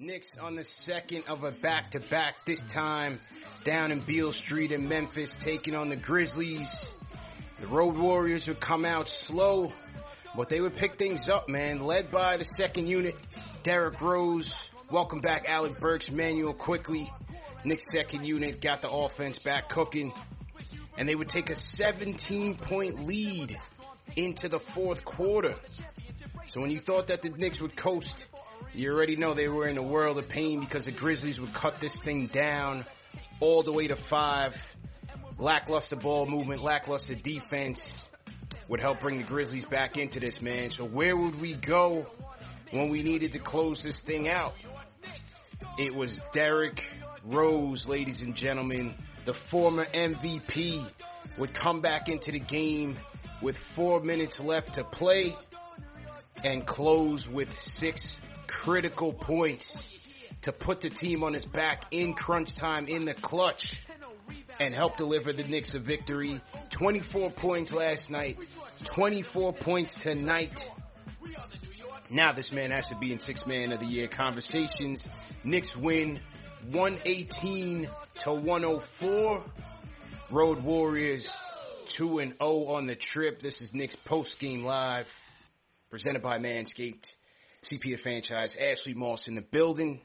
Knicks on the second of a back to back, this time down in Beale Street in Memphis, taking on the Grizzlies. The Road Warriors would come out slow, but they would pick things up, man. Led by the second unit, Derrick Rose. Welcome back, Alec Burks, Manuel Quickley. Knicks second unit got the offense back cooking, and they would take a 17 point lead into the fourth quarter. So when you thought that the Knicks would coast, you already know they were in a world of pain because the Grizzlies would cut this thing down all the way to five. Lackluster ball movement, lackluster defense would help bring the Grizzlies back into this, man. So where would we go when we needed to close this thing out? It was Derrick Rose, ladies and gentlemen, the former MVP, would come back into the game with four minutes left to play and close with six critical points to put the team on his back in crunch time in the clutch and help deliver the Knicks a victory. 24 points last night, 24 points tonight. Now this man has to be in six man of the year conversations. Knicks win 118 to 104. Road Warriors 2 and 0 on the trip. This is Knicks post game live presented by Manscaped. CP the franchise. Ashley Moss in the building.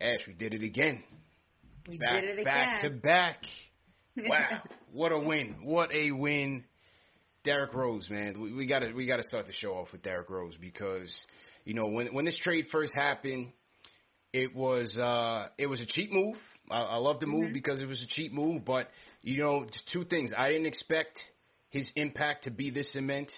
Ashley did it again. We back, did it again. Back to back. Wow, what a win! What a win! Derrick Rose, man, we, we gotta we gotta start the show off with Derrick Rose because you know when when this trade first happened, it was uh it was a cheap move. I, I love the move because it was a cheap move, but you know two things. I didn't expect his impact to be this immense,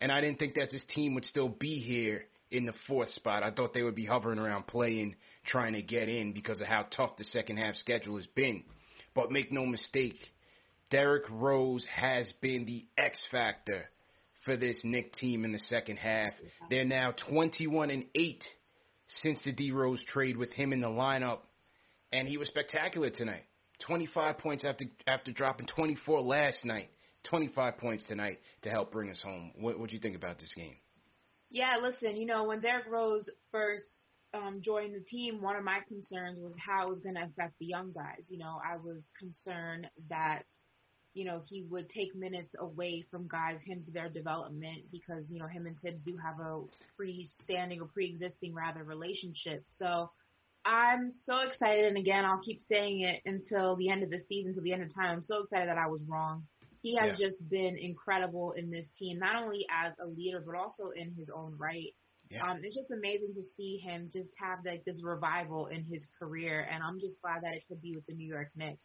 and I didn't think that this team would still be here in the fourth spot. I thought they would be hovering around playing, trying to get in because of how tough the second half schedule has been. But make no mistake, Derrick Rose has been the X factor for this Knick team in the second half. They're now 21 and 8 since the D Rose trade with him in the lineup, and he was spectacular tonight. 25 points after after dropping 24 last night. 25 points tonight to help bring us home. What what do you think about this game? Yeah, listen, you know, when Derrick Rose first um, joined the team, one of my concerns was how it was going to affect the young guys. You know, I was concerned that, you know, he would take minutes away from guys hinder their development because, you know, him and Thibs do have a pre-standing or pre-existing rather relationship. So I'm so excited, and again, I'll keep saying it until the end of the season, until the end of time. I'm so excited that I was wrong. He has Yeah. just been incredible in this team, not only as a leader, but also in his own right. Yeah. Um, it's just amazing to see him just have like this revival in his career, and I'm just glad that it could be with the New York Knicks.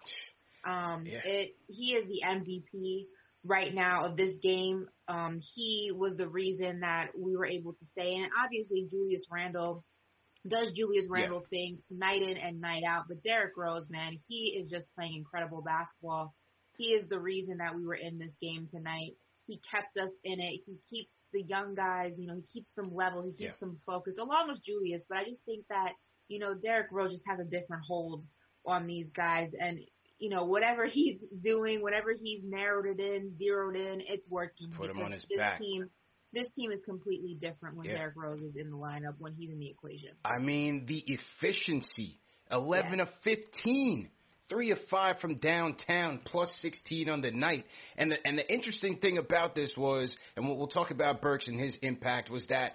Um, Yeah. it he is the MVP right now of this game. Um, he was the reason that we were able to stay, and obviously Julius Randle does Julius Randle yeah. thing night in and night out. But Derrick Rose, man, he is just playing incredible basketball. He is the reason that we were in this game tonight. He kept us in it. He keeps the young guys, you know, he keeps them level. He keeps yeah. them focused, along with Julius. But I just think that, you know, Derrick Rose just has a different hold on these guys. And, you know, whatever he's doing, whatever he's narrowed it in, zeroed in, it's working. Put him on his this back. Team, this team is completely different when yeah. Derrick Rose is in the lineup, when he's in the equation. I mean, the efficiency 11 of 15 three of five from downtown, plus 16 on the night. And the, and the interesting thing about this was, and we'll, we'll talk about Burks and his impact, was that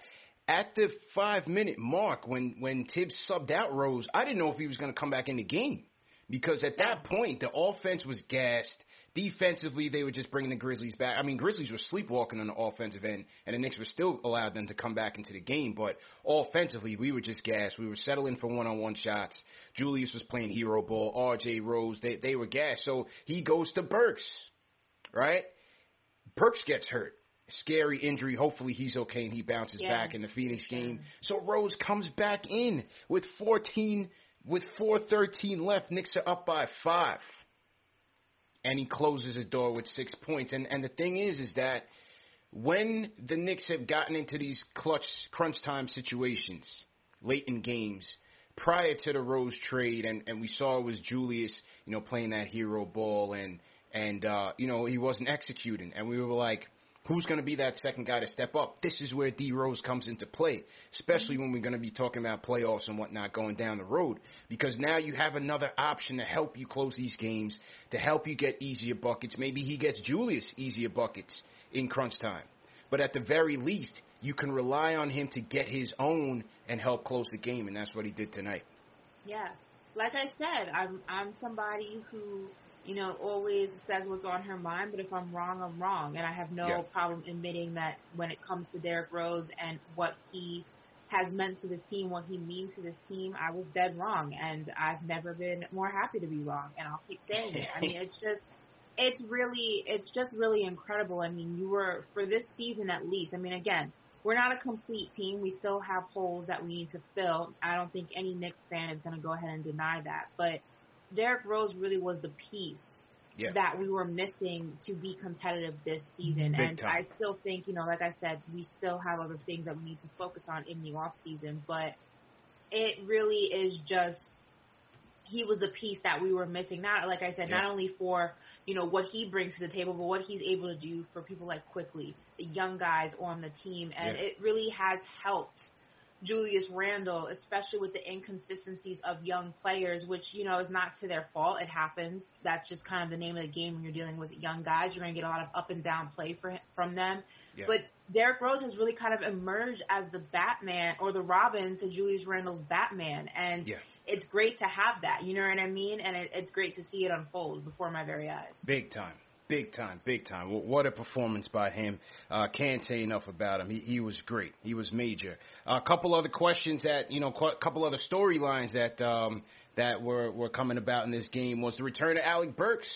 at the five minute mark when when Thibs subbed out Rose, I didn't know if he was going to come back in the game because at that point the offense was gassed. Defensively, they were just bringing the Grizzlies back. I mean, Grizzlies were sleepwalking on the offensive end, and the Knicks were still allowed them to come back into the game. But offensively, we were just gassed. We were settling for one-on-one shots. Julius was playing hero ball. R.J. Rose, they they were gassed. So he goes to Burks, right? Burks gets hurt. Scary injury. Hopefully he's okay and he bounces yeah. back in the Phoenix game. So Rose comes back in with 14, with 4:13 left. Knicks are up by five and he closes the door with six points. And and the thing is, is that when the Knicks have gotten into these clutch crunch time situations late in games, prior to the Rose trade, and and we saw it was Julius, you know, playing that hero ball, and and uh, you know he wasn't executing, and we were like Who's going to be that second guy to step up? This is where D Rose comes into play, especially when we're going to be talking about playoffs and whatnot going down the road. Because now you have another option to help you close these games, to help you get easier buckets. Maybe he gets Julius easier buckets in crunch time. But at the very least, you can rely on him to get his own and help close the game, and that's what he did tonight. Yeah, like I said, I'm I'm somebody who you know, always says what's on her mind, but if I'm wrong, I'm wrong. And I have no yeah. problem admitting that when it comes to Derrick Rose and what he has meant to this team, what he means to this team, I was dead wrong. And I've never been more happy to be wrong. And I'll keep saying it. I mean, it's just, it's really, it's just really incredible. I mean, you were, for this season at least, I mean, again, we're not a complete team. We still have holes that we need to fill. I don't think any Knicks fan is going to go ahead and deny that. But Derrick Rose really was the piece yeah. that we were missing to be competitive this season. Big and time. I still think, you know, like I said, we still have other things that we need to focus on in the off season, but it really is just he was the piece that we were missing. Not like I said, yeah. not only for you know what he brings to the table, but what he's able to do for people like Quickley, the young guys on the team, and yeah. it really has helped Julius Randle, especially with the inconsistencies of young players, which, you know, is not to their fault. It happens. That's just kind of the name of the game when you're dealing with young guys. You're going to get a lot of up and down play for, from them. Yeah. But Derrick Rose has really kind of emerged as the Batman or the Robin to Julius Randle's Batman. And yeah. it's great to have that. You know what I mean? And it, it's great to see it unfold before my very eyes. Big time. Big time, big time. What a performance by him. Uh, can't say enough about him. He, he was great. He was major. A couple other questions that, you know, a couple other storylines that um, that were, were coming about in this game was the return of Alec Burks.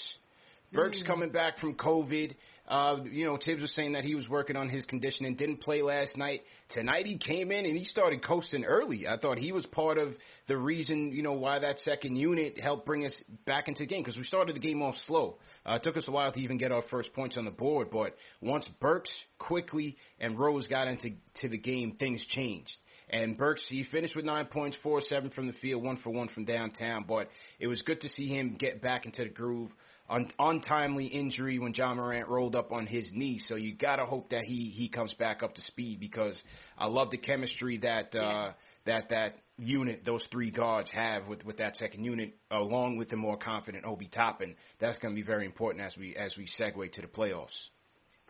Burks mm. coming back from COVID. Uh, you know, Thibs was saying that he was working on his condition and didn't play last night. Tonight he came in and he started coasting early. I thought he was part of the reason, you know, why that second unit helped bring us back into the game because we started the game off slow. Uh, it took us a while to even get our first points on the board, but once Burks Quickley and Rose got into to the game, things changed. And Burks, he finished with nine points, four seven from the field, one for one from downtown. But it was good to see him get back into the groove un- untimely injury when Ja Morant rolled up on his knee. So you gotta hope that he he comes back up to speed because I love the chemistry that uh, that that unit those three guards have with with that second unit, along with the more confident Obi Toppin. That's gonna be very important as we as we segue to the playoffs.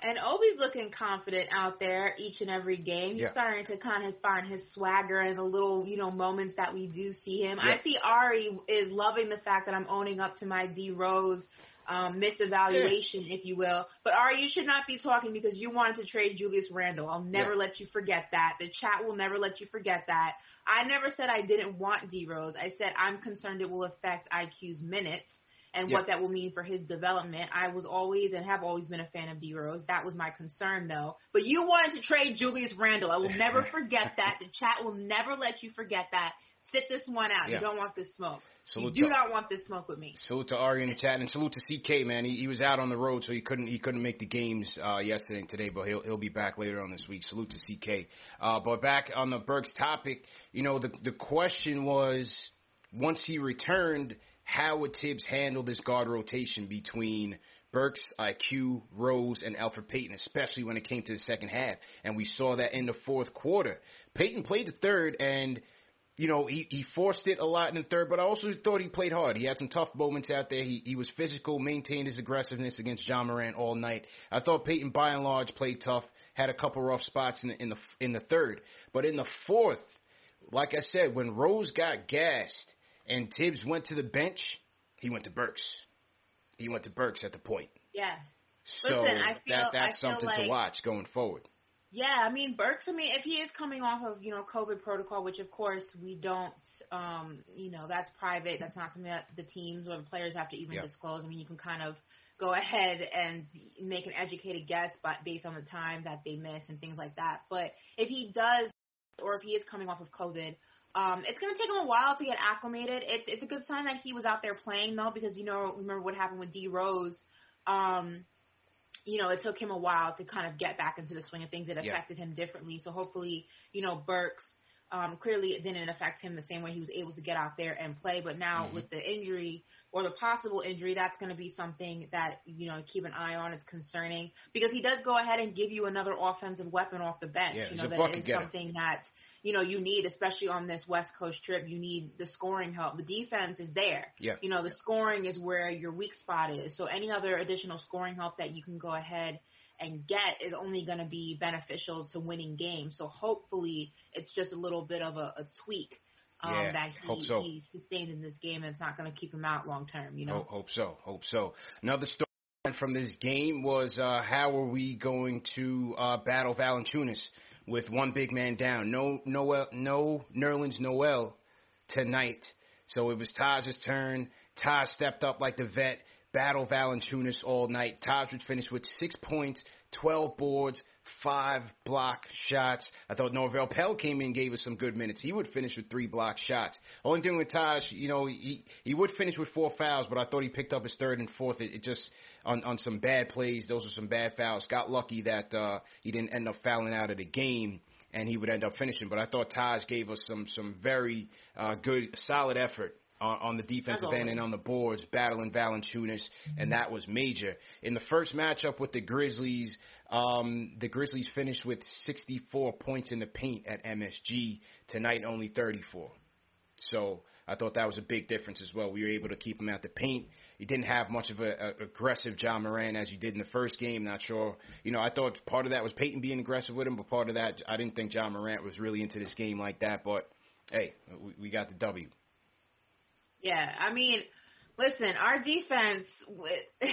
And Obi's looking confident out there each and every game. He's yeah. starting to kind of find his swagger and the little, you know, moments that we do see him. Yeah. I see Ari is loving the fact that I'm owning up to my D Rose um, misevaluation, yeah. if you will. But Ari, you should not be talking because you wanted to trade Julius Randle. I'll never yeah. let you forget that. The chat will never let you forget that. I never said I didn't want D Rose. I said I'm concerned it will affect IQ's minutes and Yeah. what that will mean for his development. I was always and have always been a fan of D Rose. That was my concern though. But you wanted to trade Julius Randle. I will never forget that. The chat will never let you forget that. Sit this one out. Yeah. You don't want this smoke. Salute you do to- not want this smoke with me. Salute to Ari in the chat and salute to CK man. He, he was out on the road, so he couldn't he couldn't make the games uh, yesterday and today, but he'll he'll be back later on this week. Salute to CK. Uh, but back on the Burks topic, you know the the question was once he returned, how would Thibs handle this guard rotation between Burks, IQ, Rose, and Elfrid Payton, especially when it came to the second half, and we saw that in the fourth quarter. Payton played the third and you know, he, he forced it a lot in the third, but I also thought he played hard. He had some tough moments out there. He he was physical, maintained his aggressiveness against Ja Morant all night. I thought Payton, by and large, played tough. Had a couple rough spots in the in the in the third, but in the fourth, like I said, when Rose got gassed and Thibs went to the bench, he went to Burks. He went to Burks at the point. Yeah. So Listen, I feel- that that's I feel something to watch going forward. Yeah, I mean Burks. I mean, if he is coming off of you know COVID protocol, which of course we don't, um, you know, that's private. That's not something that the teams or the players have to even Yeah. disclose. I mean, you can kind of go ahead and make an educated guess, but based on the time that they miss and things like that. But if he does, or if he is coming off of COVID. Um, it's gonna take him a while to get acclimated. It's it's a good sign that he was out there playing though, because you know remember what happened with D Rose. Um, you know, it took him a while to kind of get back into the swing of things. It Yeah. affected him differently. So hopefully, you know, Burks, um, clearly it didn't affect him the same way he was able to get out there and play. But now Mhm. with the injury or the possible injury, that's going to be something that, you know, keep an eye on. It's concerning because he does go ahead and give you another offensive weapon off the bench. Yeah, you know, bucket getter. something that, you know, you need, especially on this West Coast trip. You need the scoring help. The defense is there. Yeah. You know, the scoring is where your weak spot is. So any other additional scoring help that you can go ahead and get is only going to be beneficial to winning games. So hopefully it's just a little bit of a, a tweak um, Yeah, that he, so. he sustained in this game, and it's not going to keep him out long term. You know. Hope, hope so. Hope so. Another story from this game was uh, how are we going to uh, battle Valanciunas with one big man down? No, Noel, no Nerlens Noel tonight. So it was Taj's turn. Taj stepped up like the vet. Battle Valanciunas all night. Taj would finish with six points, twelve boards, five block shots. I thought Norvel Pelle came in, gave us some good minutes. He would finish with three block shots. Only thing with Taj, you know, he he would finish with four fouls, but I thought he picked up his third and fourth. It, it just on on some bad plays. Those are some bad fouls. Got lucky that uh, he didn't end up fouling out of the game. And he would end up finishing, but I thought Taj gave us some some very uh, good, solid effort on, on the defensive end and on the boards, battling Valanciunas, and that was major. In the first matchup with the Grizzlies, um, the Grizzlies finished with 64 points in the paint at MSG. Tonight, only 34. So I thought that was a big difference as well. We were able to keep him at the paint. He didn't have much of a, a aggressive Ja Morant as you did in the first game. Not sure. You know, I thought part of that was Payton being aggressive with him, but part of that I didn't think Ja Morant was really into this game like that. But hey, we, we got the W. Yeah, I mean, listen, our defense. uh,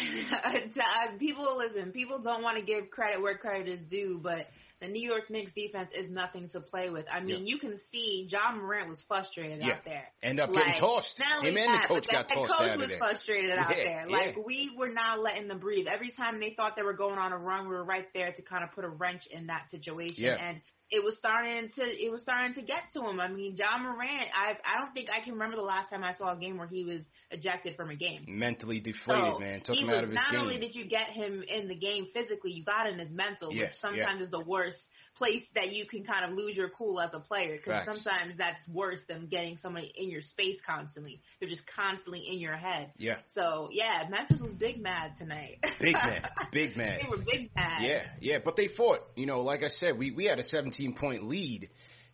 people listen. People don't want to give credit where credit is due, but the New York Knicks defense is nothing to play with. I mean, you can see Ja Morant was frustrated Yeah. out there. End up Like, getting tossed. Not only Him and that, the coach but got the tossed coach was there. frustrated out Yeah, there. yeah. Like we were not letting them breathe. Every time they thought they were going on a run, we were right there to kind of put a wrench in that situation. Yeah. And it was starting to it was starting to get to him. I mean, Ja Morant. I I don't think I can remember the last time I saw a game where he was ejected from a game. Mentally deflated, So, man. Took him was out of his not game. only did you get him in the game physically, you got in his mental, Yes, which sometimes is the worst place that you can kind of lose your cool as a player. Because sometimes that's worse than getting somebody in your space constantly. They're just constantly in your head. yeah, So yeah, Memphis was big mad tonight. big man, big man. they were big mad. Yeah, yeah, but they fought. You know, like I said, we we had a 17 point lead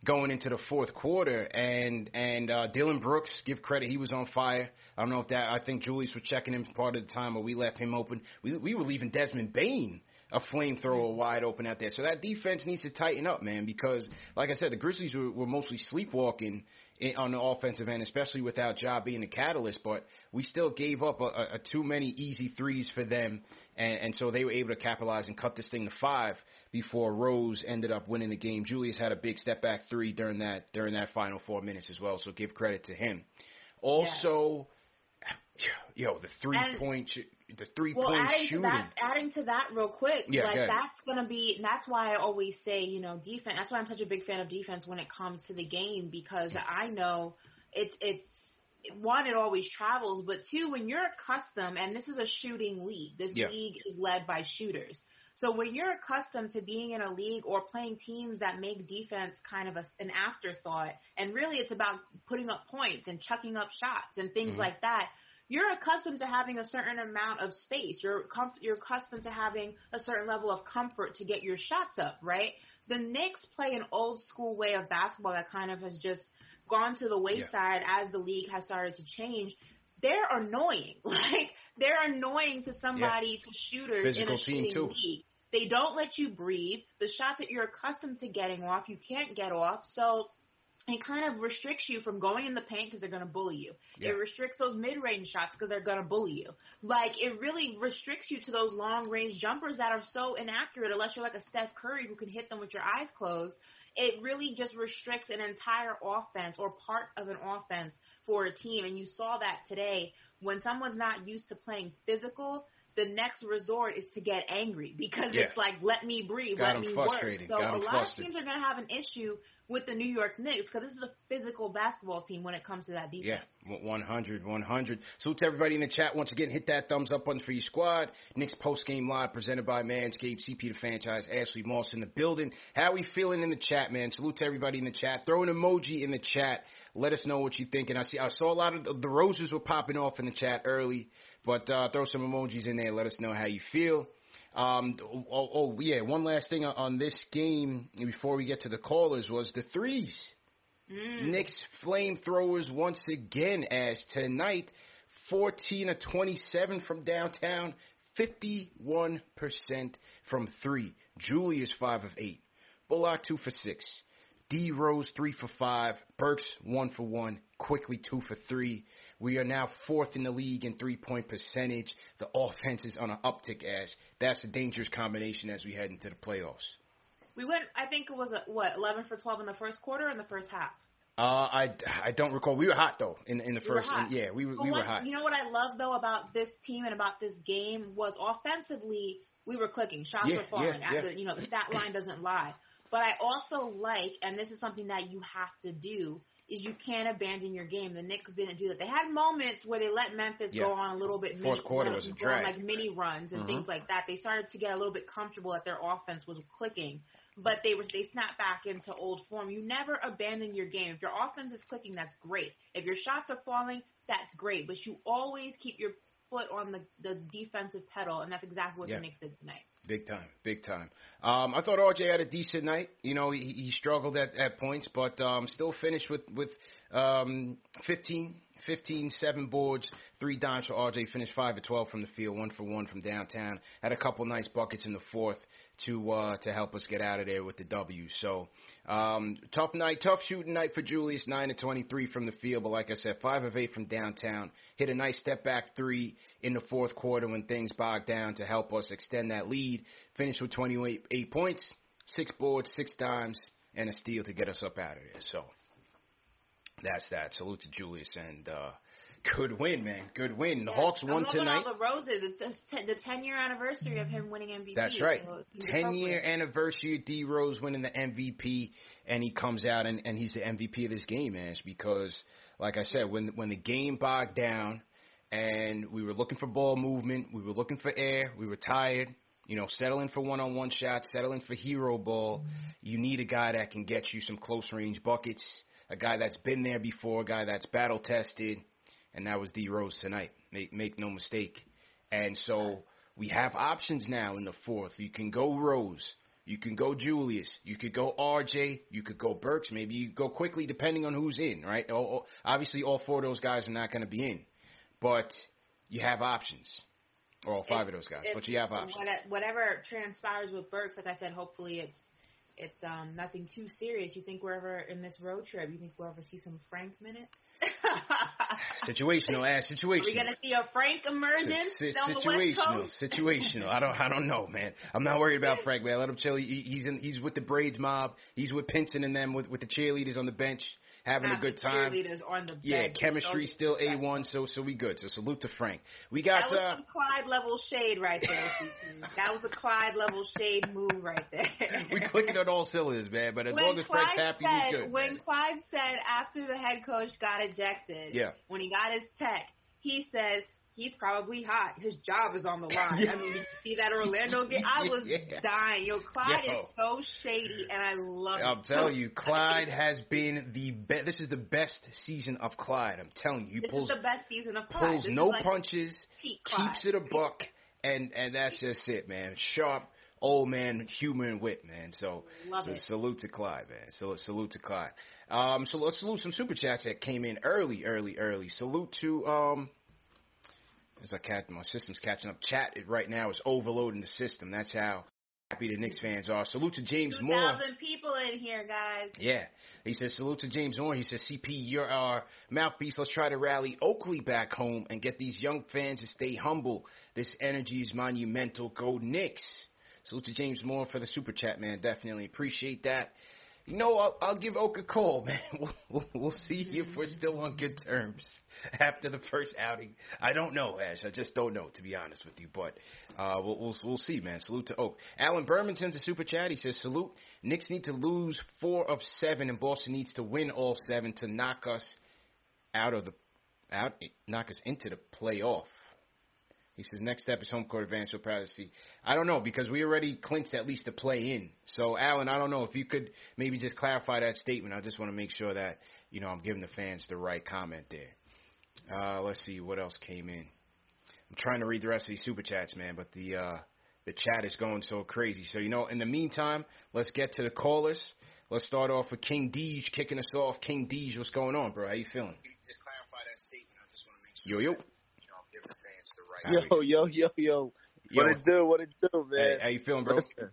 going into the fourth quarter, and and uh, Dillon Brooks, give credit, he was on fire. I don't know if that. I think Julius was checking him part of the time, but we left him open. We we were leaving Desmond Bane a flamethrower wide open out there. So that defense needs to tighten up, man, because like I said, the Grizzlies were, were mostly sleepwalking in, on the offensive end, especially without Ja being the catalyst. But we still gave up a, a, a too many easy threes for them, and, and so they were able to capitalize and cut this thing to five before Rose ended up winning the game. Julius had a big step back three during that during that final four minutes as well. So give credit to him. Also, Yo, the three And- point, the three Well, point adding shooting. to that, adding to that real quick, Yeah, like go that's gonna be. That's why I always say, you know, defense. That's why I'm such a big fan of defense when it comes to the game because I know it's it's one, it always travels, but two, when you're accustomed, and this is a shooting league. This Yeah. league is led by shooters. So when you're accustomed to being in a league or playing teams that make defense kind of a, an afterthought, and really it's about putting up points and chucking up shots and things Mhm. like that, you're accustomed to having a certain amount of space. You're comf- you're accustomed to having a certain level of comfort to get your shots up, right? The Knicks play an old school way of basketball that kind of has just gone to the wayside as the league has started to change. They're annoying. Like they're annoying to somebody to shooters Physical in a shooting too. league. They don't let you breathe. The shots that you're accustomed to getting off, you can't get off. So it kind of restricts you from going in the paint because they're going to bully you. Yeah. It restricts those mid-range shots because they're going to bully you. Like it really restricts you to those long-range jumpers that are so inaccurate unless you're like a Steph Curry who can hit them with your eyes closed. It really just restricts an entire offense or part of an offense for a team. And you saw that today when someone's not used to playing physical. The next resort is to get angry because Yeah. it's like, let me breathe, Got let me work. So got a lot flustered. of teams are going to have an issue with the New York Knicks because this is a physical basketball team when it comes to that defense. Yeah, 100, 100. Salute to everybody in the chat. Once again, hit that thumbs up button for your squad. Knicks post game live presented by Manscaped, CP the franchise, Ashley Moss in the building. How we feeling in the chat, man? Salute to everybody in the chat. Throw an emoji in the chat. Let us know what you think. And I see, I saw a lot of the, the roses were popping off in the chat early, but uh, throw some emojis in there. Let us know how you feel. Um, oh, oh, yeah, one last thing on- this game before we get to the callers was the threes. Mm. Knicks flamethrowers once again as tonight 14 of 27 from downtown, 51% from 3. Julius 5 of 8. Bullock 2 for 6. D Rose 3 for 5. Burks 1 for 1. Quickley 2 for 3. We are now fourth in the league in three point percentage. The offense is on an uptick, Ash. That's a dangerous combination as we head into the playoffs. We went, I think it was, a, what, 11 for 12 in the first quarter or in the first half? Uh, I, I don't recall. We were hot though in in the We first. yeah, we were But we were hot. You know what I love though about this team and about this game was offensively we were clicking, shots Yeah, were falling. yeah, yeah. The- you know the stat line doesn't lie. But I also like, and this is something that you have to do, is you can't abandon your game. The Knicks didn't do that. They had moments where they let Memphis Yeah. go on a little bit. Fourth mini, quarter was a them go on, drag. like mini runs and Mhm. things like that. They started to get a little bit comfortable that their offense was clicking, but they were they snapped back into old form. You never abandon your game. If your offense is clicking, that's great. If your shots are falling, that's great. But you always keep your foot on the the defensive pedal, and that's exactly what Yeah. the Knicks did tonight. Big time, big time. Um, I thought RJ had a decent night. You know, he, he struggled at, at points, but um, still finished with with um, 15, 15, seven boards, three dimes for RJ. Finished five to twelve from the field, one for one from downtown. Had a couple nice buckets in the fourth to uh, to help us get out of there with the W. So um, tough night, tough shooting night for Julius. Nine to twenty three from the field, but like I said, five of eight from downtown. Hit a nice step back three in the fourth quarter when things bogged down to help us extend that lead. Finished with 28 eight points, six boards, six dimes, and a steal to get us up out of there. So that's that. Salute to Julius and uh, good win, man. Good win. The Yeah. Hawks I'm won tonight. All the roses. It's the ten year anniversary of him winning MVP. That's right. so Ten year anniversary of D Rose winning the MVP, and he comes out and, and he's the MVP of this game, Ash, because like I said, when when the game bogged down and we were looking for ball movement, we were looking for air, we were tired, you know, settling for one on one shots, settling for hero ball. You need a guy that can get you some close range buckets, a guy that's been there before, a guy that's battle tested, and that was D Rose tonight. Make make no mistake. And so we have options now in the fourth. You can go Rose. You can go Julius. You could go RJ. You could go Burks. Maybe you go Quickley depending on who's in, right? Obviously, all four of those guys are not going to be in. But you have options. Or all five of those guys. If- But you have options. what- Whatever transpires with Burks, like I said, hopefully it's it's um nothing too serious. You think we're ever in this road trip? You think we'll ever see some Frank minutes? Situational, ass. Situational. Are we gonna see a Frank emergence Si- on the West situational, situational. I don't, I don't know, man. I'm not worried about Frank, man. Let him chill. He, he's in, he's with the braids mob. He's with Pinson and them, with with the cheerleaders on the bench, having Not a good time. On the Yeah, chemistry still a one, so so we good. So salute to Frank. We got That was uh, some Clyde level shade right there. That was a Clyde level shade move right there. we clicking on all cylinders, man. But as when long as Frank's Clyde happy, said, we good. When man. Clyde said after the head coach got ejected, Yeah. when he got his tech, he says he's probably hot. His job is on the line. Yeah. I mean, you see that Orlando game? I was Yeah. dying. Yo, Clyde Yo. is so shady, and I love it. I'm telling you, Clyde has been the best. This is the best season of Clyde. I'm telling you, he This pulls is the best season of Clyde. pulls This no like punches, keeps it a buck, and and that's just it, man. Sharp old man humor and wit, man. So, so salute to Clyde, man. So salute to Clyde. Um, so let's salute some super chats that came in early, early, early. Salute to um. As I catch my system's catching up. Chat it right now is overloading the system. That's how happy the Knicks fans are. Salute to James Moore. 2,000 people in here, guys. Yeah. He says, salute to James Moore. He says, CP, you're our mouthpiece. Let's try to rally Oakley back home and get these young fans to stay humble. This energy is monumental. Go Knicks. Salute to James Moore for the super chat, man. Definitely appreciate that. You know, I'll, I'll give Oak a call, man. We'll, we'll, we'll see if we're still on good terms after the first outing. I don't know, Ash. I just don't know, to be honest with you. But uh, we'll, we'll we'll see, man. Salute to Oak. Alan Berman sends a super chat. He says, salute. Knicks need to lose four of seven, and Boston needs to win all seven to knock us out of the out, knock us into the playoff. He says next step is home court advantage. So proud to see. I don't know because we already clinched at least a play in. So Alan, I don't know if you could maybe just clarify that statement. I just want to make sure that you know I'm giving the fans the right comment there. Uh, let's see what else came in. I'm trying to read the rest of these super chats, man, but the uh, the chat is going so crazy. So you know, in the meantime, let's get to the callers. Let's start off with King Deej kicking us off. King Deej, what's going on, bro? How you feeling? Just clarify that statement. I just want to make sure. Yo yo. Yo, yo, yo, yo. Yo, What it do? What it do, hey, man? how you feeling, bro? Listen,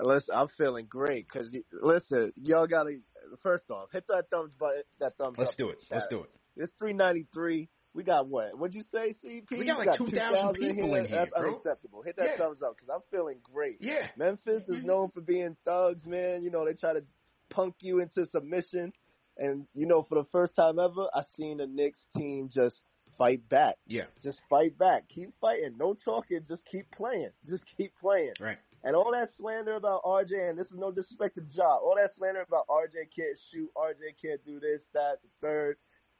listen, I'm feeling great because listen, y'all gotta first off hit that thumbs button, that thumbs up. Let's do it. Let's do it. It's 393. We got what? What'd you say, CP? We got like 2,000 people in here, That's bro. unacceptable. Hit that Yeah. thumbs up because I'm feeling great. Yeah. Memphis is mm-hmm. known for being thugs, man. You know, they try to punk you into submission. And, you know, for the first time ever, I seen the Knicks team just fight back. Yeah. Just fight back. Keep fighting. No talking. Just keep playing. Just keep playing. Right. And all that slander about RJ, and this is no disrespect to Ja, all that slander about RJ can't shoot, RJ can't do this, that, the third.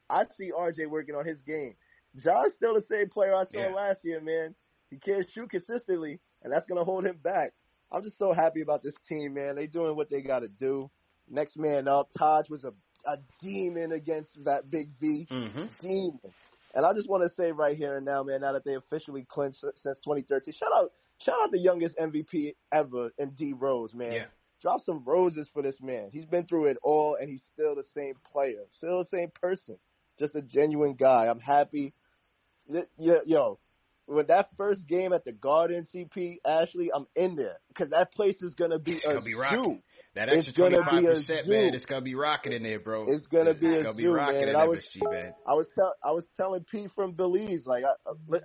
I see RJ working on his game. Ja's still the same player I saw Yeah. last year, man. He can't shoot consistently, and that's gonna hold him back. I'm just so happy about this team, man. They doing what they gotta do. Next man up, Taj was a a demon against that big V. Mm-hmm. Demon. And I just want to say right here and now, man, now that they officially clinched since 2013, shout out, shout out the youngest MVP ever in D Rose, man. Yeah. Drop some roses for this man. He's been through it all, and he's still the same player, still the same person, just a genuine guy. I'm happy. Yo, when that first game at the Garden, CP Ashley, I'm in there because that place is gonna be It's a gonna be zoo. That It's extra twenty be five a percent, man, it's gonna be rocking in there, bro. It's gonna be it's a gonna be zoo, rocking man. in I was, MSG, man. I was tell I was telling Pete from Belize, like I,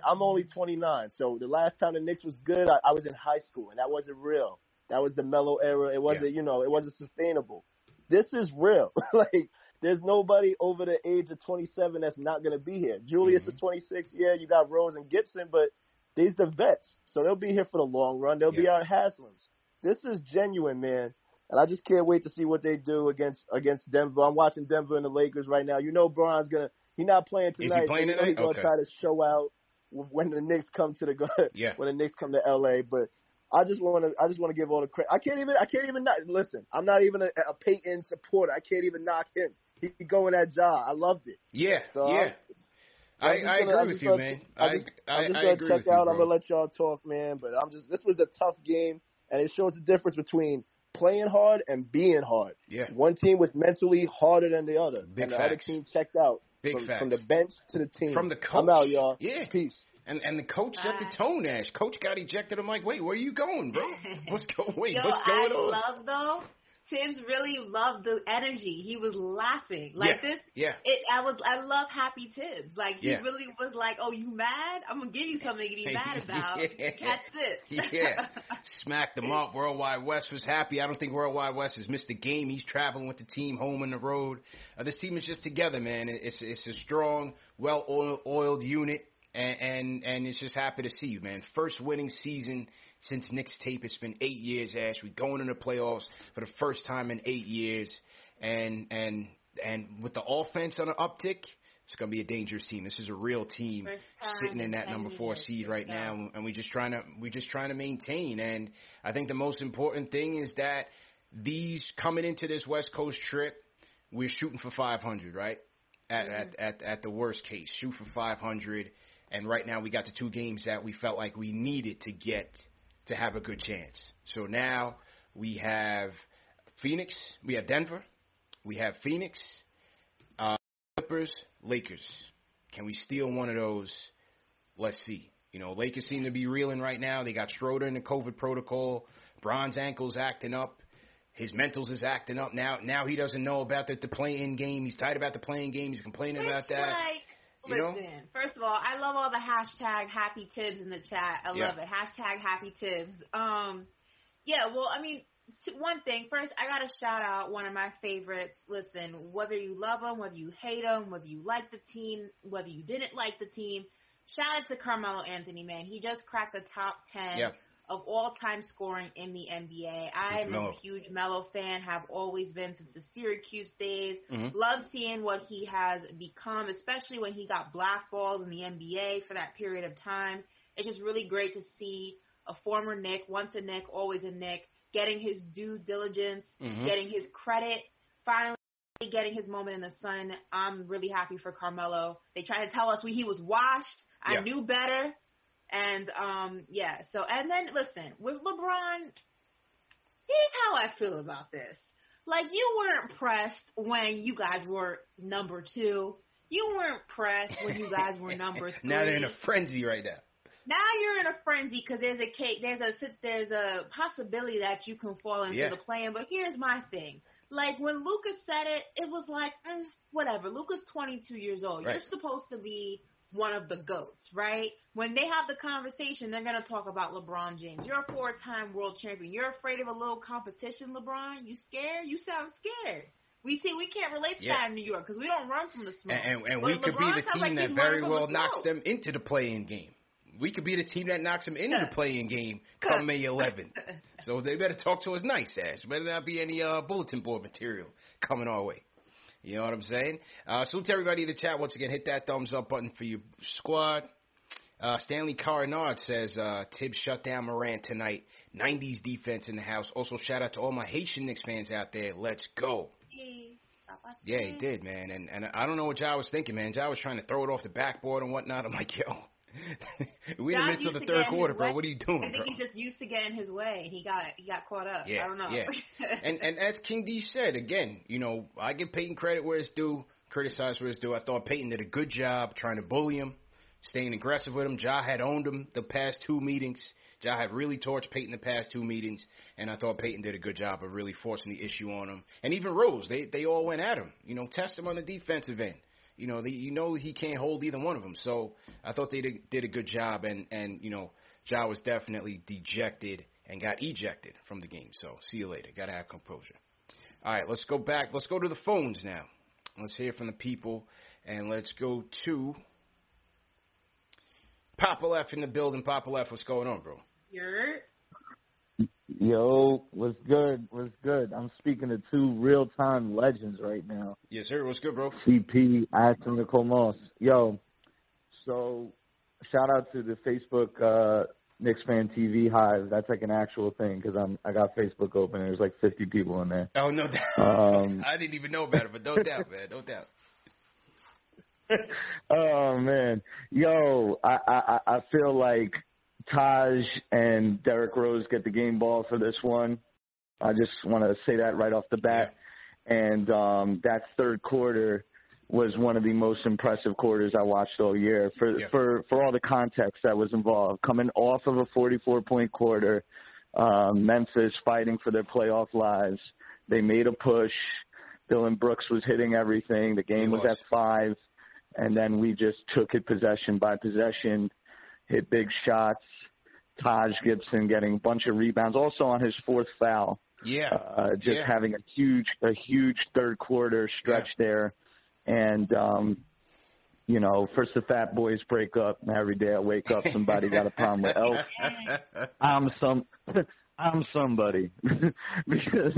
I'm only 29, so the last time the Knicks was good, I, I was in high school, and that wasn't real. That was the Melo era. It wasn't, you know, it wasn't sustainable. This is real. like there's nobody over the age of 27 that's not gonna be here. Julius Mm-hmm. is 26. Yeah, you got Rose and Gibson, but these the vets, so they'll be here for the long run. They'll be Yeah. our Haslems. This is genuine, man. And I just can't wait to see what they do against against Denver. I'm watching Denver and the Lakers right now. You know, Bron's gonna he's not playing tonight. playing but you know tonight? He's gonna Okay. try to show out when the Knicks come to the Yeah. when the Knicks come to LA. But I just want to I just want to give all the credit. I can't even I can't even not listen. I'm not even a, a Payton supporter. I can't even knock him. He he going that job. I loved it. Yeah, So yeah. I, just I gonna- agree with you, gonna- man. I just, I, I'm just I gonna check with you, out. I'm gonna let y'all talk, man. But I'm just this was a tough game, and it shows the difference between playing hard and being hard. Yeah. One team was mentally harder than the other, Big and the other team checked out Big from, facts. from the bench to the team. From the coach. I'm out, y'all. Yeah. Peace. And and the coach set the tone, Ash. Coach got ejected. I'm like, wait, where are you going, bro? What's going? Wait, Yo, what's going I on? love though Thibs really loved the energy. He was laughing like yeah. this. Yeah. It. I was. I love Happy Thibs. Like he Yeah. really was like, "Oh, you mad? I'm gonna give you something to be mad about. Yeah. Catch this." yeah, smacked them up. Worldwide West was happy. I don't think Worldwide West has missed a game. He's traveling with the team home and the road. Uh, this team is just together, man. It- It's it's a strong, well oiled, oiled unit, and, and and it's just happy to see you, man. First winning season since Nick's tape. It's been eight years, Ash. We're going into the playoffs for the first time in eight years, and and and with the offense on an uptick. It's gonna be a dangerous team. This is a real team sitting in that number four seed right now, and we just trying to we just trying to maintain. And I think the most important thing is that these coming into this West Coast trip, we're shooting for 500, right? At at, at at the worst case, shoot for 500. And right now we got the two games that we felt like we needed to get to have a good chance. So now we have Phoenix, we have Denver, we have Phoenix, uh, Clippers, Lakers. Can we steal one of those? Let's see. You know, Lakers seem to be reeling right now. They got Schroeder in the COVID protocol. Bron's ankle's acting up. His mentals is acting up now. Now he doesn't know about the, the play-in game. He's tight about the play-in game. He's complaining Which, about that. like, You know? listen. First of all, I love all the hashtag Happy Thibs in the chat. I Yeah. love it. Hashtag Happy Thibs. Um, yeah. Well, I mean, t- one thing first, I gotta shout out one of my favorites. Listen, whether you love him, whether you hate him, whether you like the team, whether you didn't like the team, shout out to Carmelo Anthony. Man, he just cracked the top ten. Yeah. Of all time scoring in the NBA. I'm Melo. a huge Melo fan, have always been since the Syracuse days. Mhm. Love seeing what he has become, especially when he got blackballed in the NBA for that period of time. It's just really great to see a former Knick, once a Knick, always a Knick, getting his due diligence, Mhm. getting his credit, finally getting his moment in the sun. I'm really happy for Carmelo. They tried to tell us we, he was washed. I Yeah. knew better. And um yeah, so and then listen, with LeBron, here's how I feel about this. Like you weren't pressed when you guys were number two. You weren't pressed when you guys were number three. now they're in a frenzy right now. Now you're in a frenzy because there's a cake, there's a there's a possibility that you can fall into Yeah. the plan. But here's my thing: like when Lucas said it, it was like mm, whatever. Luka's 22 years old. Right. You're supposed to be one of the goats, right? When they have the conversation, they're gonna talk about LeBron James. You're a four-time world champion. You're afraid of a little competition, LeBron. You scared? You sound scared. We see we can't relate to Yeah. that in New York because we don't run from the smoke. And, and, and we could be the team like that very well the knocks them into the play-in game. We could be the team that knocks them into the play-in game come May 11th. so they better talk to us nice, Ash. Better not be any uh, bulletin board material coming our way. You know what I'm saying? Uh, salute to everybody in the chat. Once again, hit that thumbs up button for your squad. Uh, Stanley Carnard says uh, Thibs shut down Morant tonight. 90s defense in the house. Also, shout out to all my Haitian Knicks fans out there. Let's go. Yeah, he did, man. And and I don't know what Ja was thinking, man. Ja was trying to throw it off the backboard and whatnot. I'm like, yo, we in the midst of the third quarter, bro. way. What are you doing, I think bro? he just used to get in his way, he got he got caught up. Yeah, I don't know. yeah. and and as King D said again, you know, I give Payton credit where it's due, criticize where it's due. I thought Payton did a good job trying to bully him, staying aggressive with him. Ja had owned him the past two meetings. Ja had really torched Payton the past two meetings, and I thought Payton did a good job of really forcing the issue on him. And even Rose, they they all went at him. You know, test him on the defensive end. You know, the, you know he can't hold either one of them. So I thought they did, did a good job, and and you know, Ja was definitely dejected and got ejected from the game. So see you later. Got to have composure. All right, let's go back. Let's go to the phones now. Let's hear from the people, and let's go to Papa Left in the building. Papa Left, what's going on, bro? You're Yo, what's good? What's good? I'm speaking to two real time legends right now. Yes, sir. What's good, bro? CP, Ashton Nicole Moss. Yo, so shout out to the Facebook uh Knicks fan TV hive. That's like an actual thing because I'm I got Facebook open. and There's like 50 people in there. Oh, no doubt. Um, I didn't even know about it, but no doubt, man. No doubt. oh man, yo, I, I I feel like Taj and Derrick Rose get the game ball for this one. I just want to say that right off the bat. And um that third quarter was one of the most impressive quarters I watched all year for Yeah. for for all the context that was involved. Coming off of a 44 point quarter, um, Memphis fighting for their playoff lives. They made a push. Dillon Brooks was hitting everything. The game was. was at five, and then we just took it possession by possession, hit big shots. Taj Gibson getting a bunch of rebounds, also on his fourth foul. Yeah. Uh, just Yeah. having a huge, a huge third quarter stretch Yeah. there, and um, you know, first the fat boys break up. and Every day I wake up, somebody got a problem with Elf. I'm some I'm somebody because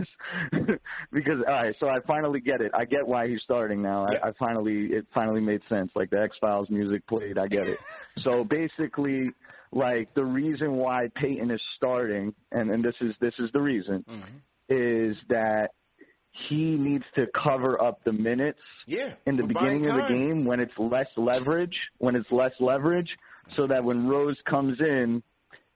because all right, so I finally get it. I get why he's starting now. I, I finally it finally made sense. Like the X Files music played, I get it. so basically, like the reason why Payton is starting, and and this is this is the reason, Mhm. is that he needs to cover up the minutes Yeah. in the beginning of the game when it's less leverage, when it's less leverage, so that when Rose comes in,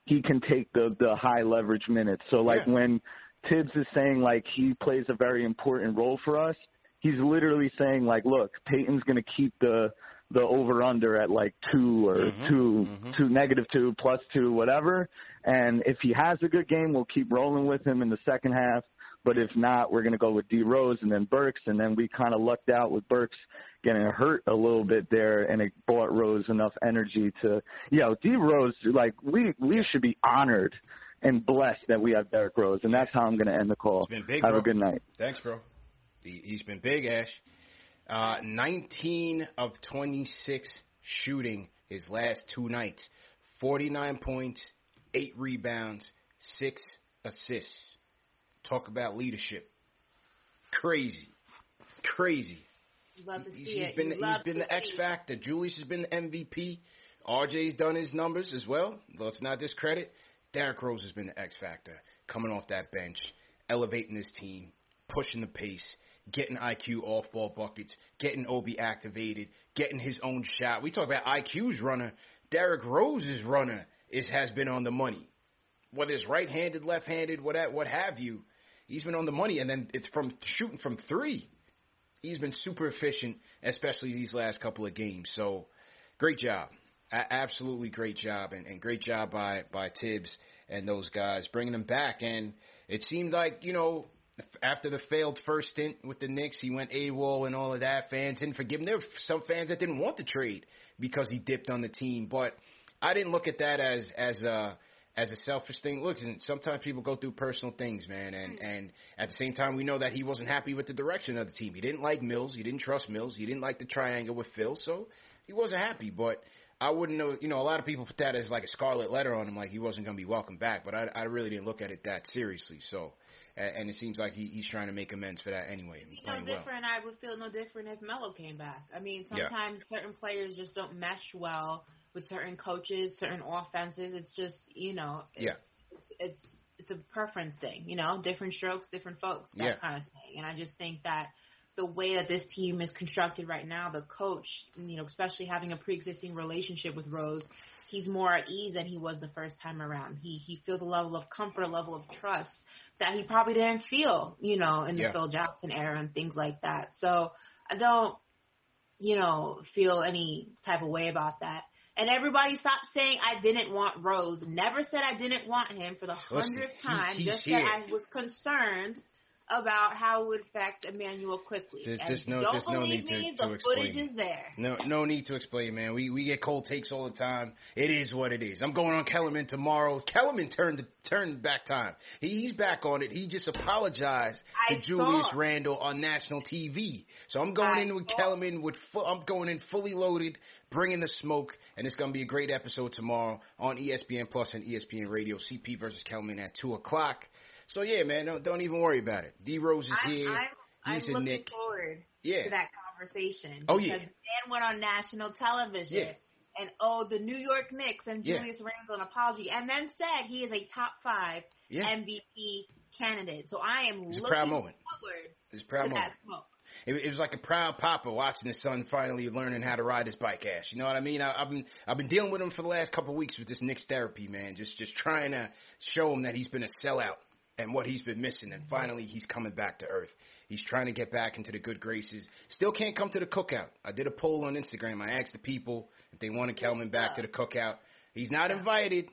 he can take the the high leverage minutes. So like Yeah. when Thibs is saying like he plays a very important role for us, he's literally saying like, look, Payton's going to keep the the over under at like two or Mhm, 2 mhm. two negative two plus two whatever, and if he has a good game, we'll keep rolling with him in the second half. But if not, we're going to go with D Rose and then Burks, and then we kind of lucked out with Burks getting hurt a little bit there, and it brought Rose enough energy to, you know, D Rose. Like we we should be honored and blessed that we have Derrick Rose, and that's how I'm going to end the call. It's been big, have bro. a good night. Thanks, bro. He- He's been big, Ash. Uh, 19 of 26 shooting his last two nights. 49 points, 8 rebounds, 6 assists. Talk about leadership. Crazy. Crazy. Love to see He's, he's it. been You he's been the X factor. Julius has been the MVP. RJ's done his numbers as well. Let's not discredit. Derrick Rose has been the X factor, coming off that bench, elevating his team, pushing the pace, getting IQ off ball buckets, getting Obi activated, getting his own shot. We talk about IQ's runner. Derrick Rose's runner is has been on the money. Whether it's right-handed, left-handed, what what have you, he's been on the money, and then it's from shooting from three he's been super efficient, especially these last couple of games. So, great job, A- absolutely great job, and, and great job by by Thibs and those guys bringing him back. And it seemed like you know after the failed first stint with the Knicks, he went AWOL and all of that. Fans didn't forgive him. There were some fans that didn't want the trade because he dipped on the team, but I didn't look at that as as a as a selfish thing. Look, and sometimes people go through personal things, man, and mm. and at the same time, we know that he wasn't happy with the direction of the team. He didn't like Mills. He didn't trust Mills. He didn't like the triangle with Phil, so he wasn't happy. But I wouldn't know. You know, a lot of people put that as like a scarlet letter on him, like he wasn't going to be welcomed back. But I, I really didn't look at it that seriously. So, and, and it seems like he, he's trying to make amends for that anyway. and no playing well. different. I would feel no different if Melo came back. I mean, Yeah. sometimes certain players just don't mesh well with certain coaches, certain offenses. It's just you know, it's, Yeah. it's it's it's a preference thing. You know, different strokes, different folks, that Yeah. kind of thing. And I just think that the way that this team is constructed right now, the coach, you know, especially having a pre-existing relationship with Rose, he's more at ease than he was the first time around. He he feels a level of comfort, a level of trust that he probably didn't feel, you know, in the Yeah. Phil Jackson era and things like that. So I don't, you know, feel any type of way about that. And everybody stopped saying I didn't want Rose. Never said I didn't want him for the hundredth time. he's just that I was concerned about how it would affect Immanuel Quickley. There's- no- don't there's no believe need me, to the explain. footage is there. No, no need to explain, man. We we get cold takes all the time. It is what it is. I'm going on Kellerman tomorrow. Kellerman turned turned back time. He, he's back on it. He just apologized I to Julius saw. Randle on national TV. So I'm going I in with saw. Kellerman with fu- I'm going in fully loaded, bringing the smoke, and it's going to be a great episode tomorrow on ESPN Plus and ESPN Radio. CP versus Kellerman at two o'clock. So yeah, man, don't, don't even worry about it. D Rose is I'm, here. I'm, I'm He's a looking Knick. forward Yeah. to that conversation. Oh, because yeah. Dan went on national television Yeah. and owed the New York Knicks and Yeah. Julius Randle an apology, and then said he is a top five Yeah. MVP candidate. So I am It's looking proud moment. forward It's a proud to moment. that smoke. It, it was like a proud papa watching his son finally learning how to ride his bike. Ash, you know what I mean? I, I've been I've been dealing with him for the last couple of weeks with this Knicks therapy, man. Just just trying to show him that he's been a sellout and what he's been missing, and finally he's coming back to earth. He's trying to get back into the good graces. Still can't come to the cookout. I did a poll on Instagram. I asked the people if they wanted Kelman back to the cookout. He's not invited,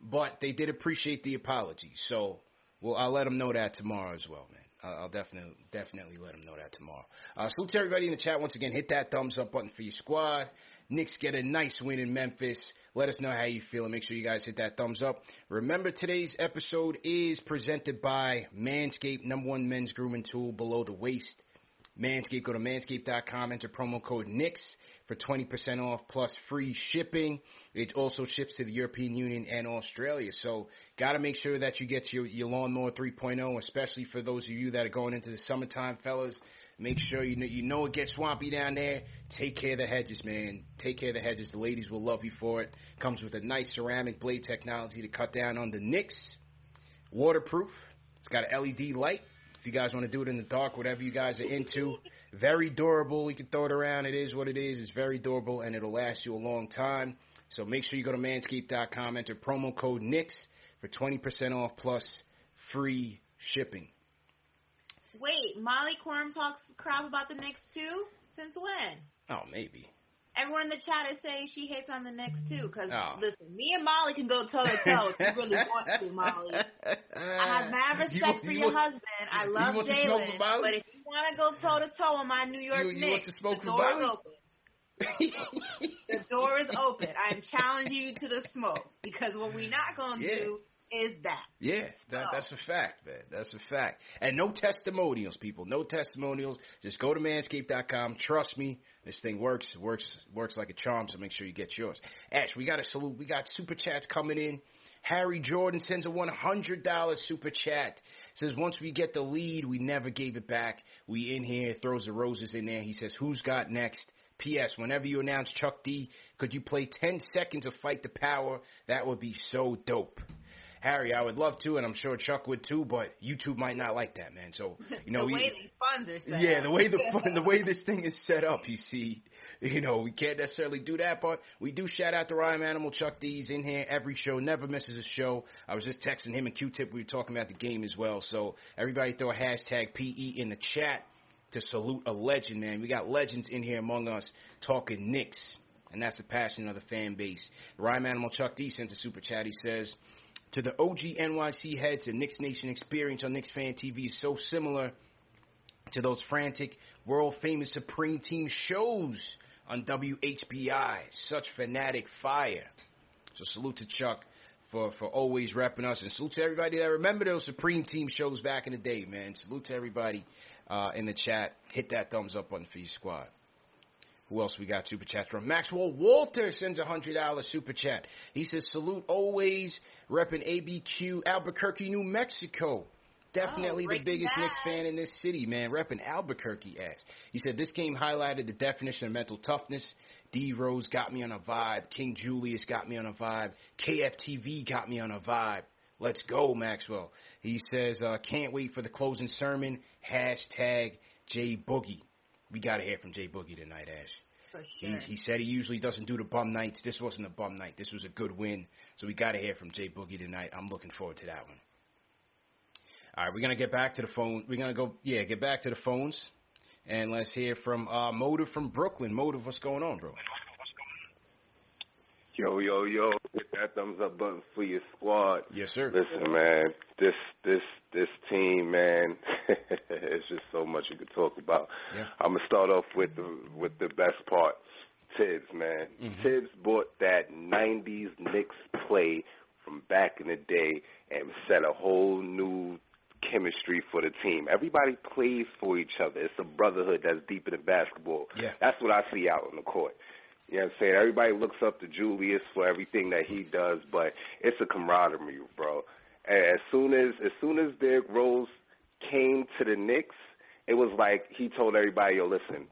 but they did appreciate the apology. So, well, I'll let him know that tomorrow as well, man. I'll definitely definitely let him know that tomorrow. Uh, salute to everybody in the chat once again. Hit that thumbs up button for your squad. Knicks get a nice win in Memphis. Let us know how you feel and make sure you guys hit that thumbs up. Remember, today's episode is presented by Manscaped, number one men's grooming tool below the waist. Manscaped, go to manscaped.com, enter promo code NICKS for 20% off plus free shipping. It also ships to the European Union and Australia. So, got to make sure that you get your, your lawnmower 3.0, especially for those of you that are going into the summertime, fellas. Make sure you know, you know it gets swampy down there. Take care of the hedges, man. Take care of the hedges. The ladies will love you for it. Comes with a nice ceramic blade technology to cut down on the nicks. Waterproof. It's got an LED light. If you guys want to do it in the dark, whatever you guys are into. Very durable. You can throw it around. It is what it is. It's very durable and it'll last you a long time. So make sure you go to manscaped.com, enter promo code NICKS for 20% off plus free shipping. Wait, Molly Qerim talks crap about the Knicks too? Since when? Oh, maybe. Everyone in the chat is saying she hates on the Knicks too. Because Oh. listen, me and Molly can go toe to toe if you really want to, Molly. I have mad respect You- for you your want- husband. I love want to smoke with Jalen, but if you want to go toe to toe on my New York You- you want Knicks, to smoke the door is open. The door is open. I am challenging you to the smoke because what we're not gonna Yeah. do is that. Yeah, that, oh. that's a fact, man. That's a fact. And no testimonials, people. No testimonials. Just go to manscaped.com. Trust me, this thing works. Works works like a charm. So make sure you get yours. Ash, we got a salute. We got super chats coming in. Harry Jordan sends a one hundred dollars super chat. Says once we get the lead, we never gave it back. We in here throws the roses in there. He says, "Who's got next?" P.S. Whenever you announce Chuck D, could you play ten seconds of Fight the Power? That would be so dope. Harry, I would love to, and I'm sure Chuck would too, but YouTube might not like that, man. So you know, the way funds are set yeah, up. the way the fun, the way this thing is set up, you see, you know, we can't necessarily do that, but we do shout out to Rhyme Animal Chuck D's in here every show, never misses a show. I was just texting him and Q-Tip, we were talking about the game as well. So everybody throw a hashtag PE in the chat to salute a legend, man. We got legends in here among us talking Knicks, and that's the passion of the fan base. Rhyme Animal Chuck D sends a super chat. He says. To the OG NYC heads, the Knicks Nation experience on Knicks Fan TV is so similar to those frantic, world famous Supreme Team shows on WHBI. Such fanatic fire. So salute to Chuck for, for always repping us, and salute to everybody that remember those Supreme Team shows back in the day, man. Salute to everybody uh, in the chat. Hit that thumbs up button for your squad. Who else we got super chats from? Maxwell Walter sends a hundred dollar super chat. He says salute always repping ABQ Albuquerque, New Mexico. Definitely Oh, the biggest Knicks fan in this city, man. Repping Albuquerque ass. He said this game highlighted the definition of mental toughness. D Rose got me on a vibe. King Julius got me on a vibe. KFTV got me on a vibe. Let's go, Maxwell. He says, uh, can't wait for the closing sermon. Hashtag J Boogie. We got to hear from Jay Boogie tonight, Ash. For He, he said he usually doesn't do the bum nights. This wasn't a bum night. This was a good win. So we got to hear from Jay Boogie tonight. I'm looking forward to that one. All right, we're gonna get back to the phone. We're gonna go, yeah, get back to the phones, and let's hear from uh, Motive from Brooklyn. Motive, what's going on, bro? Yo, yo, yo, hit that thumbs up button for your squad. Yes, sir. Listen, man, this this this team, man, it's just so much you could talk about. Yeah. I'm gonna start off with the with the best part. Thibs, man. Mhm. Thibs brought that '90s Knicks play from back in the day and set a whole new chemistry for the team. Everybody plays for each other. It's a brotherhood that's deeper than basketball. Yeah. That's what I see out on the court. You know what I'm saying? Everybody looks up to Julius for everything that he does, but it's a camaraderie, bro. And as soon as as soon as Derrick Rose came to the Knicks, it was like he told everybody, "Yo, listen,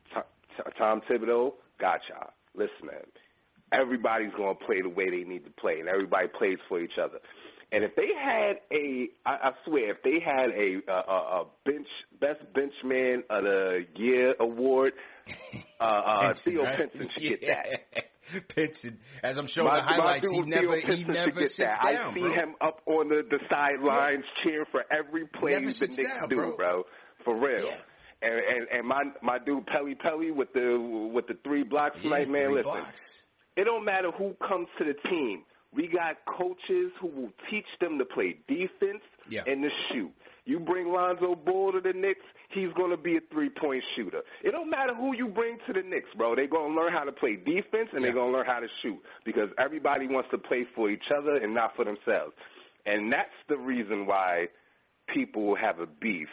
Tom Thibodeau, got y'all. Listen, man, everybody's gonna play the way they need to play, and everybody plays for each other." And if they had a, I, I swear, if they had a, a, a a bench best benchman of the year award, uh, uh, Pinson, Theo right? Pinson should get that. Pinson, as I'm showing My- the highlights, he never he never sits that. down, I see bro. him up on the, the sidelines cheering for every play the Knicks down, do, bro. bro. For real. Yeah. And, and and my my dude Pelle Pelle with the with the three blocks Yeah, tonight, man. Listen, blocks. it don't matter who comes to the team. We got coaches who will teach them to play defense Yeah. and to shoot. You bring Lonzo Ball to the Knicks, he's going to be a three-point shooter. It don't matter who you bring to the Knicks, bro. They're going to learn how to play defense and they're going to learn how to shoot because everybody wants to play for each other and not for themselves. And that's the reason why people have a beef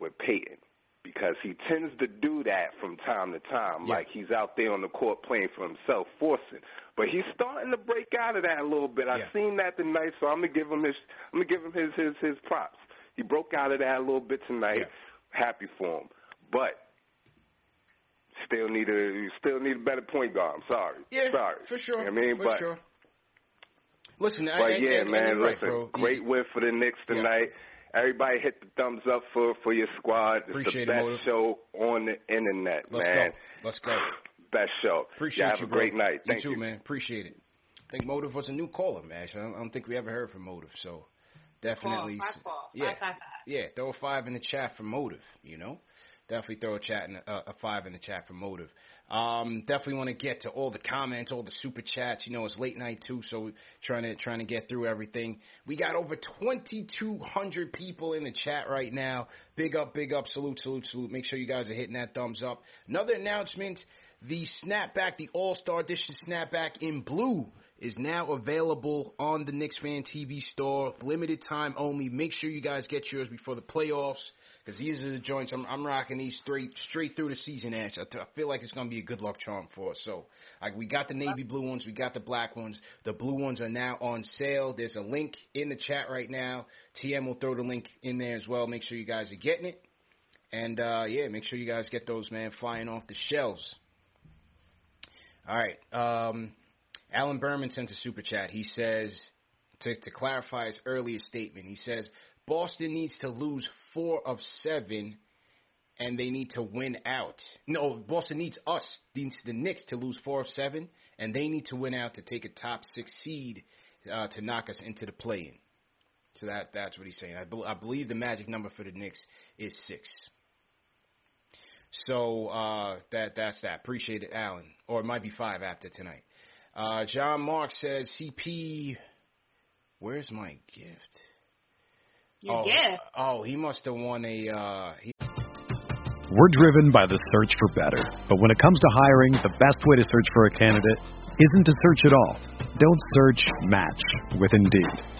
with Payton because he tends to do that from time to time. Yeah. Like he's out there on the court playing for himself, forcing. But he's starting to break out of that a little bit. Yeah. I've seen that tonight, so I'm gonna give him his. I'm gonna give him his his his props. He broke out of that a little bit tonight. Yeah. Happy for him, but still need a you still need a better point guard. I'm sorry. Yeah, sorry. for sure. You know I mean, for but sure. Listen, I, but yeah, and man, right, listen, bro. great win for the Knicks Yeah. tonight. Everybody hit the thumbs up for for your squad. It's Appreciate it, the best Motive. show on the internet, Let's man. go. Let's go. Best show. Appreciate Y'all have you, a bro. great night. Thank you too, man. Appreciate it. I think Motive was a new caller, man. I don't, I don't think we ever heard from Motive, so definitely. Five call, yeah, five, five, five. yeah. Throw a five in the chat for Motive. You know, definitely throw a chat in, uh, a five in the chat for Motive. Um, definitely want to get to all the comments, all the super chats. You know, it's late night too, so trying to trying to get through everything. We got over 2,200 people in the chat right now. Big up, big up, salute, salute, salute. Make sure you guys are hitting that thumbs up. Another announcement: the snapback, the All Star Edition snapback in blue. Is now available on the Knicks Fan TV store. Limited time only. Make sure you guys get yours before the playoffs because these are the joints I'm, I'm rocking these straight straight through the season. Ash, I, I feel like it's gonna be a good luck charm for us. So, like we got the navy blue ones, we got the black ones. The blue ones are now on sale. There's a link in the chat right now. TM will throw the link in there as well. Make sure you guys are getting it, and uh, yeah, make sure you guys get those man flying off the shelves. All right. Um, Alan Berman sent a super chat. He says, to, to clarify his earlier statement, he says, Boston needs to lose four of seven and they need to win out. No, Boston needs us, needs the Knicks to lose four of seven, and they need to win out to take a top six seed uh, to knock us into the play-in. So that that's what he's saying. I, bel I believe the magic number for the Knicks is six. So uh, that that's that. Appreciate it, Alan. Or it might be five after tonight. Uh, John Mark says, CP, where's my gift? Your oh, gift. Oh, he must have won a. Uh, he, We're driven by the search for better. But when it comes to hiring, the best way to search for a candidate isn't to search at all. Don't search, match with Indeed.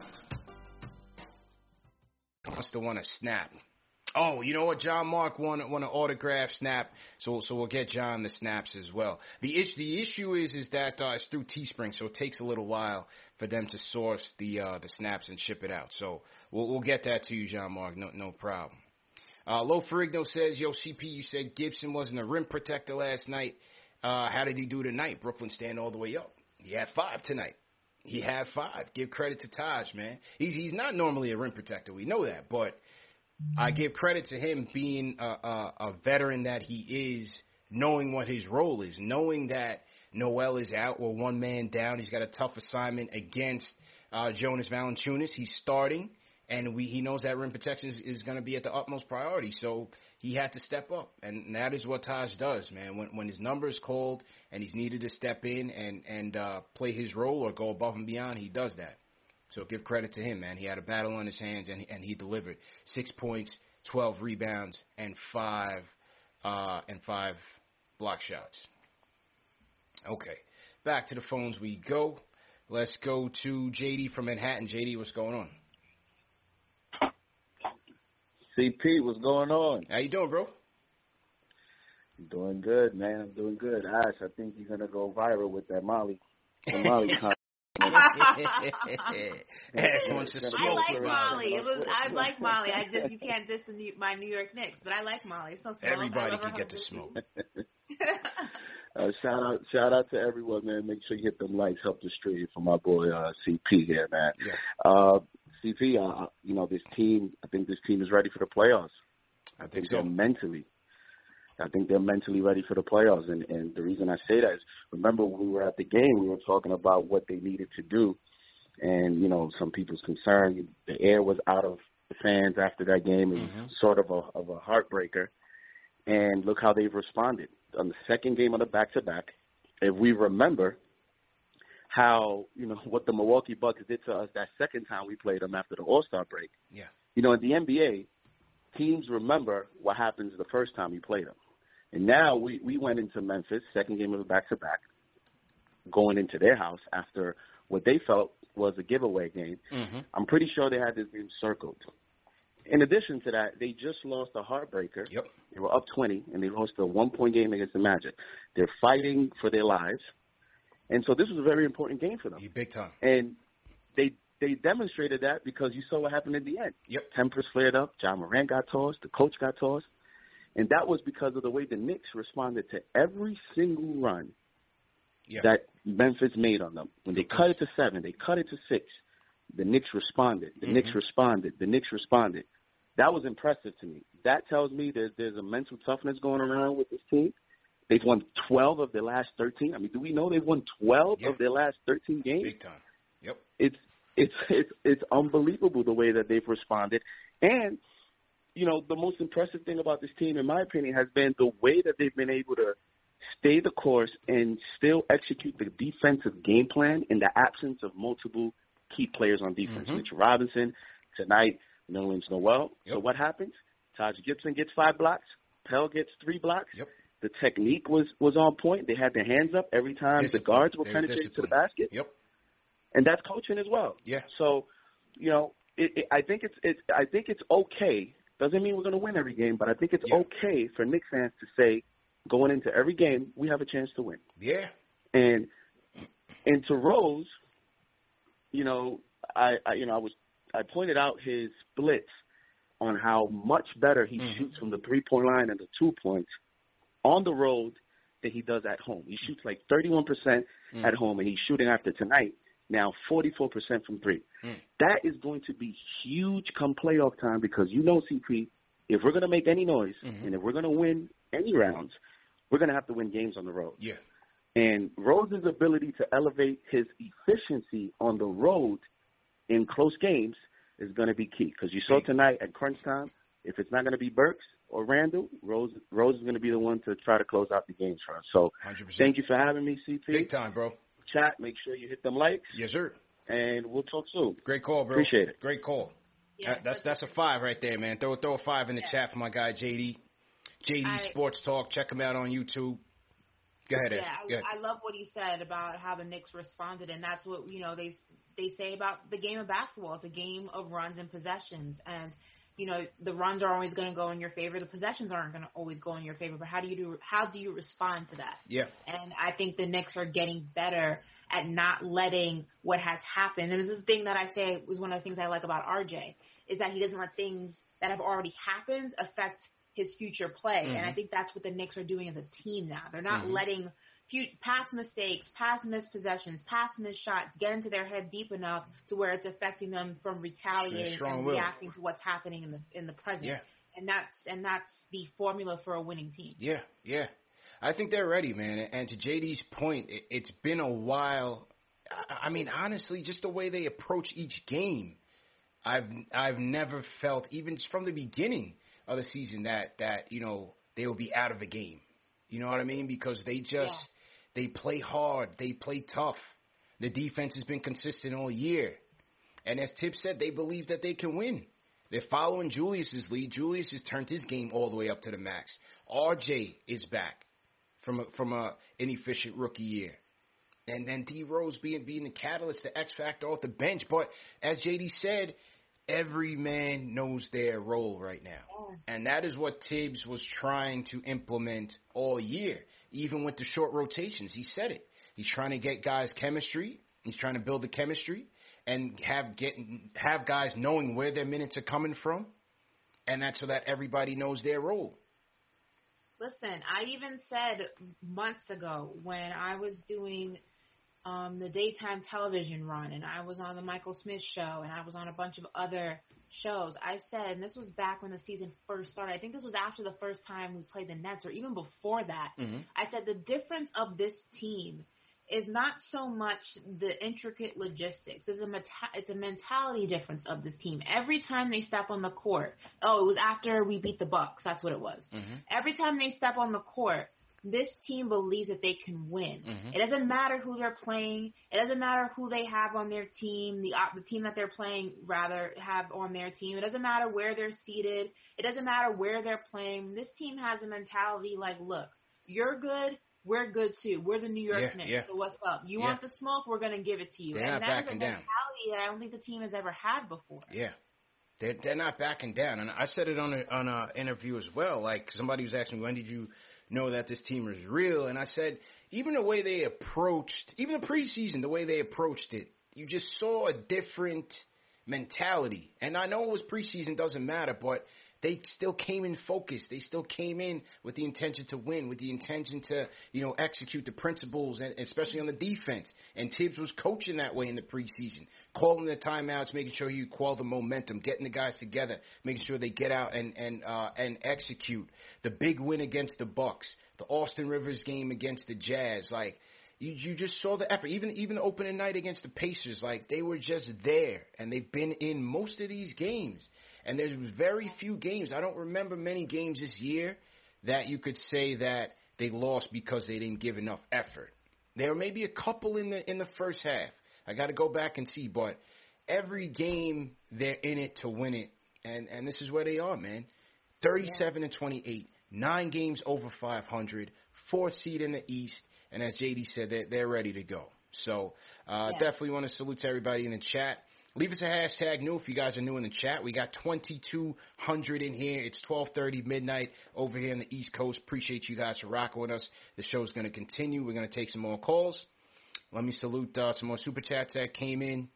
Must have won a snap. Oh, you know what? John Mark want want an autograph snap, so so we'll get John the snaps as well. The issue the issue is is that uh, it's through Teespring, so it takes a little while for them to source the uh, the snaps and ship it out. So we'll we'll get that to you, John Mark. No no problem. Uh, Lo Ferrigno says, "Yo, CP, you said Gibson wasn't a rim protector last night. Uh, how did he do tonight? Brooklyn stand all the way up. He had five tonight. He had five. Give credit to Taj, man. He's he's not normally a rim protector. We know that, but I give credit to him being a, a, a veteran that he is, knowing what his role is, knowing that Noel is out or one man down. He's got a tough assignment against uh, Jonas Valanciunas. He's starting, and we he knows that rim protection is, is going to be at the utmost priority. So he had to step up, and that is what Taj does, man. When when his number is called and he's needed to step in and and uh, play his role or go above and beyond, he does that. So give credit to him, man. He had a battle on his hands and and he delivered six points, twelve rebounds, and five uh, and five block shots. Okay, back to the phones we go. Let's go to JD from Manhattan. JD, what's going on? CP, what's going on? How you doing, bro? I'm doing good, man. I'm doing good. Ash, I think you're gonna go viral with that Molly. The Molly wants to smoke. I like. Molly. It was I like Molly. I just you can't diss the New, my New York Knicks, but I like Molly. It's no smoke. Everybody can get to smoke. uh, shout out, shout out to everyone, man. Make sure you hit them likes, help the stream for my boy uh, CP here, man. Yeah. Uh, CP, uh, you know this team. I think this team is ready for the playoffs. I think so. they're mentally. I think they're mentally ready for the playoffs, and and the reason I say that is remember when we were at the game, we were talking about what they needed to do, and you know some people's concern. The air was out of the fans after that game, and Mhm. sort of a of a heartbreaker. And look how they've responded on the second game of the back to back. If we remember how you know what the Milwaukee Bucks did to us that second time we played them after the All Star break. Yeah. You know, in the NBA, teams remember what happens the first time you play them. And now we we went into Memphis, second game of the back to back, going into their house after what they felt was a giveaway game. Mm-hmm. I'm pretty sure they had this game circled. In addition to that, they just lost a heartbreaker. Yep. They were up 20, and they lost a one-point game against the Magic. They're fighting for their lives, and so this was a very important game for them. You big time. And they they demonstrated that because you saw what happened in the end. Yep. Tempers flared up. Ja Morant got tossed. The coach got tossed, and that was because of the way the Knicks responded to every single run Yeah. that Memphis made on them. When they cut it to seven, they cut it to six. The Knicks responded. The Knicks Mhm. responded. The Knicks responded. That was impressive to me. That tells me there's there's a mental toughness going around with this team. They've won 12 of their last 13. I mean, do we know they've won 12 Yeah. of their last 13 games? Big time. Yep. it's it's it's it's unbelievable the way that they've responded. And you know, the most impressive thing about this team, in my opinion, has been the way that they've been able to stay the course and still execute the defensive game plan in the absence of multiple key players on defense. Mhm. Mitchell Robinson tonight, Nerlens Noel. So what happens? Taj Gibson gets five blocks. Pell gets three blocks. Yep. The technique was was on point. They had their hands up every time the guards were penetrating to the basket Yep. and that's coaching as well. Yeah. So, you know, it, it, I think it's it's I think it's okay. Doesn't mean we're going to win every game, but I think it's Yeah. okay for Knicks fans to say, going into every game, we have a chance to win. Yeah. And and to Rose, you know, I, I you know I was I pointed out his splits on how much better he Mhm. shoots from the three point line and the two points on the road than he does at home. He shoots like 31% Mm. at home, and he's shooting after tonight now 44% from three. Mm. That is going to be huge come playoff time because you know, CP, if we're going to make any noise Mhm. and if we're going to win any rounds, we're going to have to win games on the road. Yeah. And Rose's ability to elevate his efficiency on the road in close games is going to be key. Because you saw tonight at crunch time, if it's not going to be Burks or Randle, Rose Rose is going to be the one to try to close out the games for us. So 100%. thank you for having me, CP. Big time, bro. Chat, make sure you hit them likes, Yes, sir. and we'll talk soon. Great call, bro. Appreciate it. Great call. Yeah, That- that's that's a five right there, man. Throw throw a five in the Yeah. chat for my guy JD. JD I- Sports Talk. Check him out on YouTube. Go ahead, Yeah, Go ahead. I, I love what he said about how the Knicks responded, and that's what you know they they say about the game of basketball. It's a game of runs and possessions, and you know the runs are always going to go in your favor. The possessions aren't going to always go in your favor. But how do you do? How do you respond to that? Yeah. And I think the Knicks are getting better at not letting what has happened. And this is the thing that I say was one of the things I like about RJ is that he doesn't let things that have already happened affect his future play. And I Mhm. think that's what the Knicks are doing as a team now. They're not Mhm. letting past mistakes, past missed possessions, past missed shots get into their head deep enough to where it's affecting them from retaliating and will. reacting to what's happening in the in the present. Yeah. And that's and that's the formula for a winning team. Yeah, yeah. I think they're ready, man. And to JD's point, it, it's been a while. I- I mean, honestly, just the way they approach each game, I've I've never felt, even from the beginning of the season, that that you know they will be out of a game. You know what I mean? Because they just they play hard, they play tough. The defense has been consistent all year, and as Tip said, they believe that they can win. They're following Julius's lead. Julius has turned his game all the way up to the max. RJ is back from a, from a inefficient rookie year, and then D Rose being being the catalyst, the X factor off the bench. But as JD said, every man knows their role right now. Oh. And that is what Thibs was trying to implement all year, even with the short rotations. He said it. He's trying to get guys chemistry. He's trying to build the chemistry and have get have guys knowing where their minutes are coming from, and that's so that everybody knows their role. Listen, I even said months ago when I was doing um, the daytime television run, and I was on the Michael Smith show, and I was on a bunch of other shows. I said, and this was back when the season first started. I think this was after the first time we played the Nets, or even before that. Mm-hmm. I said the difference of this team is not so much the intricate logistics. It's a meta- it's a mentality difference of this team. Every time they step on the court, oh, it was after we beat the Bucks. That's what it was. Mm-hmm. Every time they step on the court, this team believes that they can win. Mhm. It doesn't matter who they're playing. It doesn't matter who they have on their team. The the team that they're playing rather have on their team. It doesn't matter where they're seated. It doesn't matter where they're playing. This team has a mentality like, look, you're good. We're good too. We're the New York Yeah, Knicks. yeah. So what's up? You Yeah. want the smoke? We're gonna give it to you. They're and that is a backing down. mentality that I don't think the team has ever had before. Yeah. They're, they're not backing down, and I said it on a on a interview as well. Like somebody was asking me, when did you know that this team is real? And I said, even the way they approached, even the preseason, the way they approached it, you just saw a different mentality. And I know it was preseason, doesn't matter, but they still came in focused. They still came in with the intention to win, with the intention to, you know, execute the principles, and especially on the defense. And Thibs was coaching that way in the preseason, calling the timeouts, making sure you call the momentum, getting the guys together, making sure they get out and and uh, and execute. The big win against the Bucks, the Austin Rivers game against the Jazz, like. You, you just saw the effort. Even even the opening night against the Pacers, like they were just there, and they've been in most of these games. And there's very few games. I don't remember many games this year that you could say that they lost because they didn't give enough effort. There may be a couple in the in the first half. I got to go back and see, but every game they're in it to win it, and and this is where they are, man. Thirty-seven and twenty-eight, nine games over five hundred, fourth seed in the East, and as JD said, they're they're ready to go. So uh, Yeah. definitely want to salute to everybody in the chat. Leave us a hashtag new if you guys are new in the chat. We got 2,200 in here. It's 12:30 midnight over here on the East Coast. Appreciate you guys for rocking with us. The show's going to continue. We're going to take some more calls. Let me salute uh, some more super chats that came in.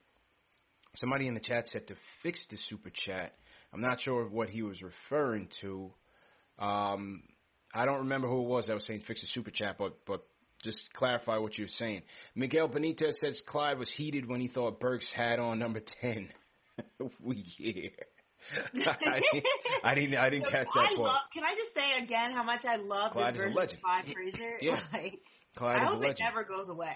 Somebody in the chat said to fix the super chat. I'm not sure what he was referring to. Um, I don't remember who it was that was saying fix the super chat, but but just clarify what you're saying. Miguel Benitez says Clyde was heated when he thought Burks had on number ten. we yeah. I, didn't, I didn't. I didn't So catch I that part. love, can I just say again how much I love Clyde this is a version legend. of Clyde Frazier? Yeah. Like, Clyde I hope it never goes away.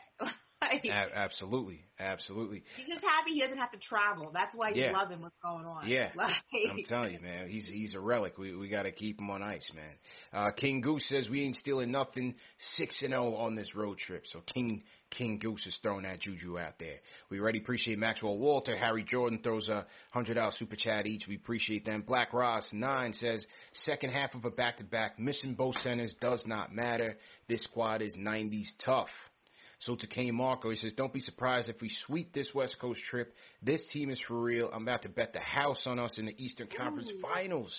Like, A- absolutely, absolutely. he's just happy he doesn't have to travel. That's why he's Yeah. loving what's going on. Yeah, Like, I'm telling you, man. He's he's a relic. We we got to keep him on ice, man. Uh, King Goose says we ain't stealing nothing. Six and zero on this road trip. So King King Goose is throwing that juju out there. We already appreciate Maxwell Walter. Harry Jordan throws a hundred dollar super chat each. We appreciate them. Black Ross nine says second half of a back to back. Missing both centers does not matter. This squad is 90s tough. So to Kane Marco, he says, Don't be surprised if we sweep this West Coast trip. This team is for real. I'm about to bet the house on us in the Eastern Conference Finals.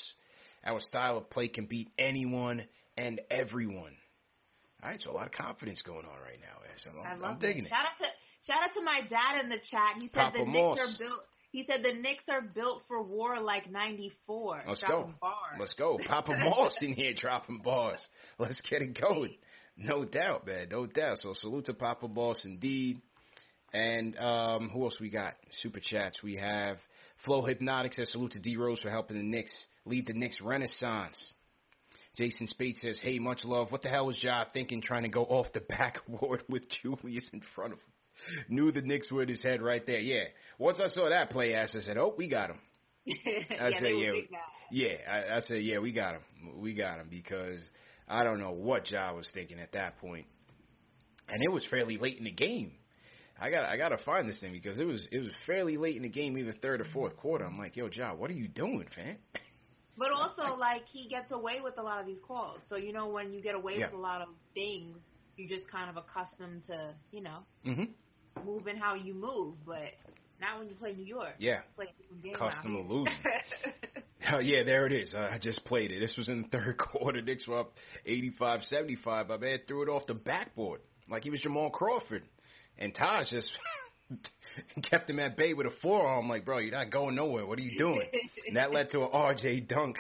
Our style of play can beat anyone and everyone. All right, so a lot of confidence going on right now. Ash. I'm, I I'm, love I'm digging it. it. Shout out to shout out to my dad in the chat. He said Papa the Moss. Knicks are built. He said the Knicks are built for war like '94. Let's Dropping go. Bars. Let's go. Papa Moss in here dropping bars. Let's get it going. No doubt, man. No doubt. So salute to Papa Moss indeed. And um, who else we got? Super chats. We have Flow Hypnotic says salute to D Rose for helping the Knicks lead the Knicks renaissance. Jason Spade says, Hey, much love. What the hell was Ja thinking trying to go off the backboard with Julius in front of him? Knew the Knicks were in his head right there. Yeah. Once I saw that play, ass, I said, Oh, we got him. I yeah, said, yeah, yeah. I, I said, yeah, we got him. We got him because I don't know what Ja was thinking at that point, and it was fairly late in the game. I got I got to find this thing because it was it was fairly late in the game, either third or fourth quarter. I'm like, yo, Ja, what are you doing, fam? But also, like he gets away with a lot of these calls. So you know, when you get away Yeah. with a lot of things, you're just kind of accustomed to, you know, Mm-hmm. moving how you move. But Not when you play New York. Yeah. Play Custom illusion. Oh, yeah, there it is. Uh, I just played it. This was in the third quarter. Knicks were up 85-75. My man threw it off the backboard like he was Jamal Crawford. And Taj just kept him at bay with a forearm like, bro, you're not going nowhere. What are you doing? and that led to an RJ dunk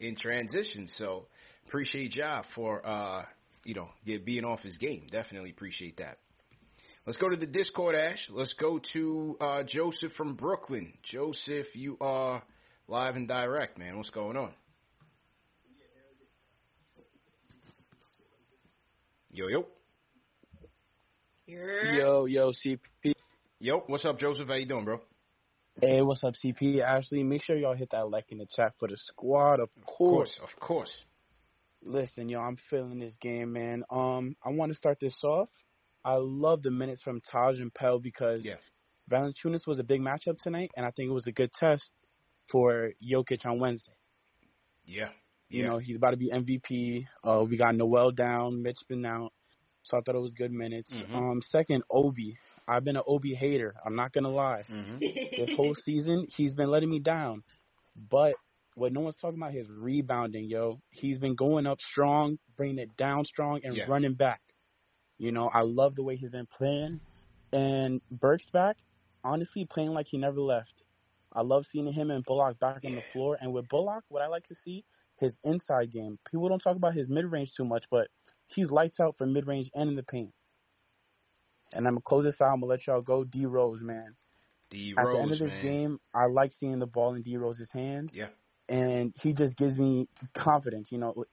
in transition. So appreciate Ja for, uh, you know, being off his game. Definitely appreciate that. Let's go to the Discord, Ash. Let's go to uh, Joseph from Brooklyn. Joseph, you are live and direct, man. What's going on? Yo, yo. You're- Yo, yo, CP. Yo, what's up, Joseph? How you doing, bro? Hey, what's up, CP? Ashley, make sure y'all hit that like in the chat for the squad, of Of course. course, of course. Listen, yo, I'm feeling this game, man. Um, I want to start this off. I love the minutes from Taj and Pell because Yeah. Valanciunas was a big matchup tonight, and I think it was a good test for Jokic on Wednesday. Yeah. You yeah. know, he's about to be MVP. Uh, we got Noel down, Mitch been out, so I thought it was good minutes. Mhm. Um, second, Obi. I've been an Obi hater. I'm not gonna lie. hmm this whole season, he's been letting me down. But what no one's talking about is rebounding, yo. He's been going up strong, bringing it down strong, and Yeah. running back. You know, I love the way he's been playing. And Burks back, honestly, playing like he never left. I love seeing him and Bullock back on the floor. And with Bullock, what I like to see, his inside game. People don't talk about his mid range too much, but he's lights out for mid range and in the paint. And I'm gonna close this out. I'm gonna let y'all go. D Rose, man. D Rose. At the end of this man. game, I like seeing the ball in D Rose's hands. Yeah. And he just gives me confidence. You know,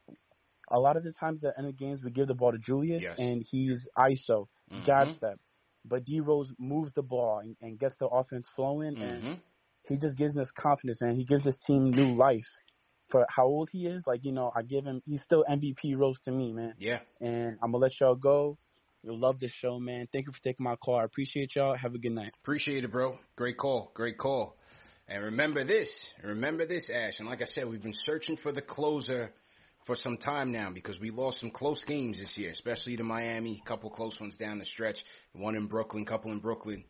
a lot of the times at the end of games, we give the ball to Julius, Yes. and he's ISO, Mhm. jab step. But D Rose moves the ball and, and gets the offense flowing, and Mhm. He just gives us confidence, man. He gives this team new life. For how old he is, like you know, I give him. He's still MVP Rose to me, man. Yeah. And I'm gonna let y'all go. You love this show, man. Thank you for taking my call. I appreciate y'all. Have a good night. Appreciate it, bro. Great call. Great call. And remember this. Remember this, Ash. And like I said, we've been searching for the closer for some time now because we lost some close games this year, especially to Miami. A couple close ones down the stretch. One in Brooklyn, couple in Brooklyn.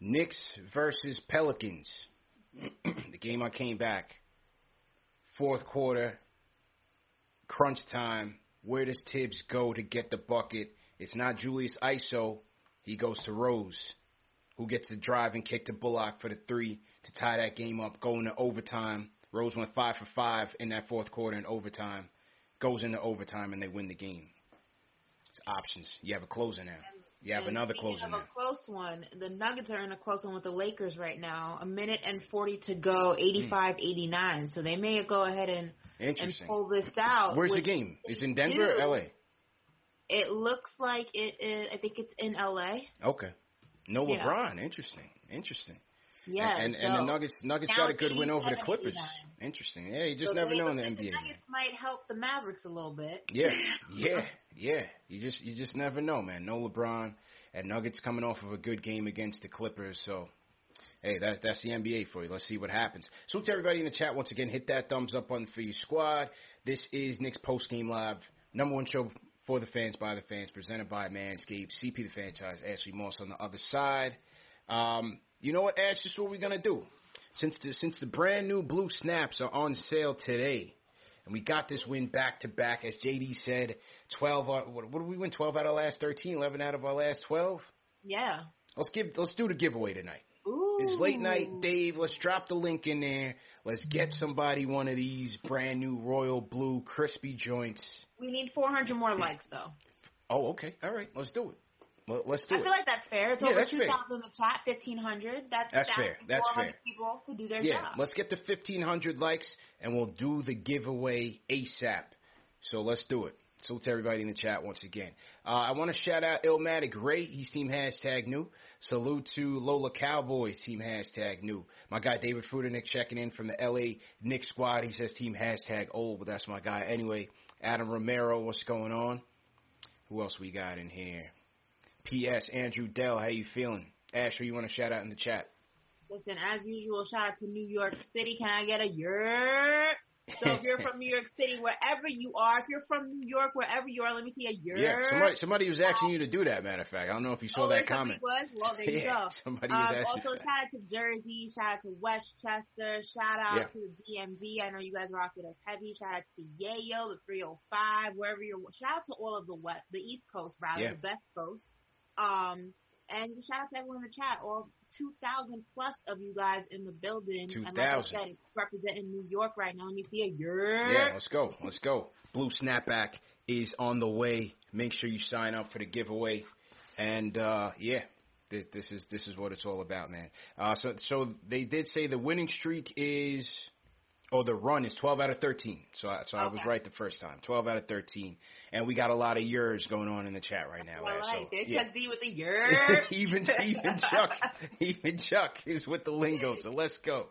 Knicks versus Pelicans. the game I came back. Fourth quarter. Crunch time. Where does Thibs go to get the bucket? It's not Julius ISO. He goes to Rose, who gets the drive and kick to Bullock for the three to tie that game up, going to overtime. Rose went five for five in that fourth quarter in overtime. Goes into overtime and they win the game. It's options. You have a closer now. You have And another closer of a close one. The Nuggets are in a close one with the Lakers right now. A minute and 40 to go, hmm. 85-89. So they may go ahead and, and pull this out. Where's the game? It's in Denver do. or LA? It looks like it is. I think it's in LA. Okay. No Yeah. LeBron. Interesting. Interesting. Yeah. And, and, so, and the Nuggets Nuggets got a good win over the Clippers. Interesting. Yeah, you just so never know in the the NBA. man. Nuggets might help the Mavericks a little bit. Yeah, yeah, yeah. You just you just never know, man. No LeBron and Nuggets coming off of a good game against the Clippers, so hey, that's that's the NBA for you. Let's see what happens. So to everybody in the chat, once again, hit that thumbs up button for your squad. This is Knicks post game live, number one show for the fans by the fans, presented by Manscaped. CP the franchise, Ashley Moss on the other side. Um, you know what, Ash? This is what we're gonna do. Since the since the brand new blue snaps are on sale today, and we got this win back to back, as JD said, 12. Out, what, what did we win? 12 out of last 13, 11 out of our last 12. Yeah. Let's give. Let's do the giveaway tonight. Ooh. It's late night, Dave. Let's drop the link in there. Let's get somebody one of these brand new royal blue crispy joints. We need 400 more likes though. Oh, okay. All right. Let's do it. Let, let's do I it. feel like that's fair. It's Yeah, over that's fair. 2,000 in the chat, 1,500. That's, That's fair. That's fair. people to do their yeah, job. let's get to 1,500 likes, and we'll do the giveaway ASAP. So let's do it. So to everybody in the chat once again. Uh, I want to shout out Illmatic Ray. He's team hashtag new. Salute to Lola Cowboys, team hashtag new. My guy David Frudernick checking in from the LA Knicks squad. He says team hashtag old, but that's my guy. Anyway, Adam Romero, what's going on? Who else we got in here? P.S. Andrew Dell, how you feeling? Asher, you want to shout out in the chat? Listen, as usual, shout out to New York City. Can I get a yer? So if you're from New York City, wherever you are, if you're from New York, wherever you are, let me see a year. Yeah, somebody somebody was asking you to do that. Matter of fact, I don't know if you saw oh, that comment. Was well, there you yeah, go. Somebody was um, asking. Also, shout out to Jersey, shout out to Westchester, shout out Yeah. to the DMV. I know you guys rock with us heavy. Shout out to Yayo, the 305, wherever you're. Shout out to all of the west, the East Coast, rather Yeah. the best coast. Um, and shout out to everyone in the chat. All 2,000 plus of you guys in the building. And like I 2,000. said, representing New York right now. And you see a year. Yeah, let's go. Let's go. Blue Snapback is on the way. Make sure you sign up for the giveaway. And uh, yeah, th- this is this is what it's all about, man. Uh, so so they did say the winning streak is, or the run is 12 out of 13. So I, so I was right the first time. 12 out of 13. And we got a lot of yours going on in the chat right now. Well, like, so, there's yeah. Chuck D with the year. even even Chuck, even Chuck is with the lingo. So let's go,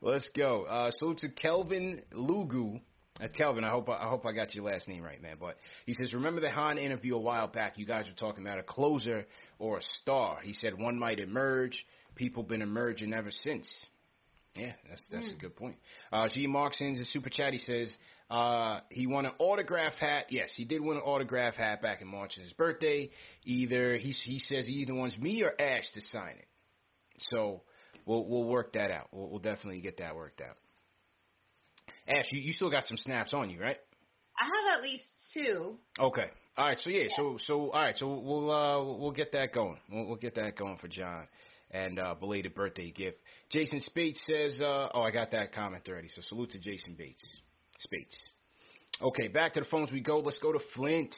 let's go. Uh, salute to Kelvin Lugu. Uh, Kelvin, I hope I hope I got your last name right, man. But he says, remember the Han interview a while back? You guys were talking about a closer or a star. He said one might emerge. People been emerging ever since. Yeah, that's that's a good point. Uh, G. Markson's a super chat. He says uh, he won an autograph hat. Yes, he did win an autograph hat back in March on his birthday. Either he he says he either wants me or Ash to sign it. So we'll we'll work that out. We'll, we'll definitely get that worked out. Ash, you, you still got some snaps on you, right? I have at least two. Okay. All right. So yeah. So so all right. So we'll uh we'll get that going. We'll, we'll get that going for John. And uh, belated birthday gift. Jason Spates says, uh, "Oh, I got that comment already." So salute to Jason Bates. Spates. Okay, back to the phones we go. Let's go to Flint.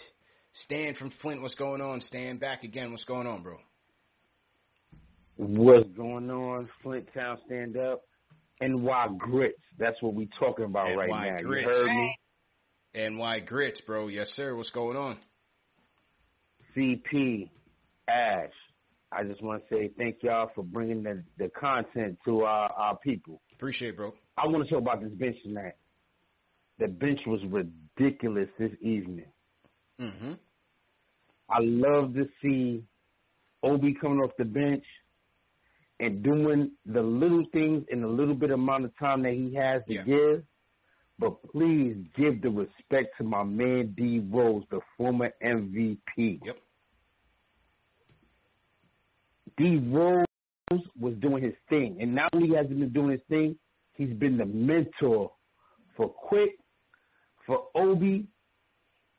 Stan from Flint, what's going on? Stan, back again. What's going on, bro? What's going on? Flint Town stand up. NY grits. That's what we talking about right now. grits. You heard me? NY Grits, bro. Yes, sir. What's going on? CP, Ash. I just want to say thank y'all for bringing the, the content to our, our people. Appreciate it, bro. I want to talk about this bench tonight. The bench was ridiculous this evening. Mm-hmm. I love to see Obi coming off the bench and doing the little things in the little bit amount of time that he has to Yeah. give. But please give the respect to my man D Rose, the former MVP. Yep. D Rose was doing his thing, and not only has he been doing his thing, he's been the mentor for Quick, for Obi,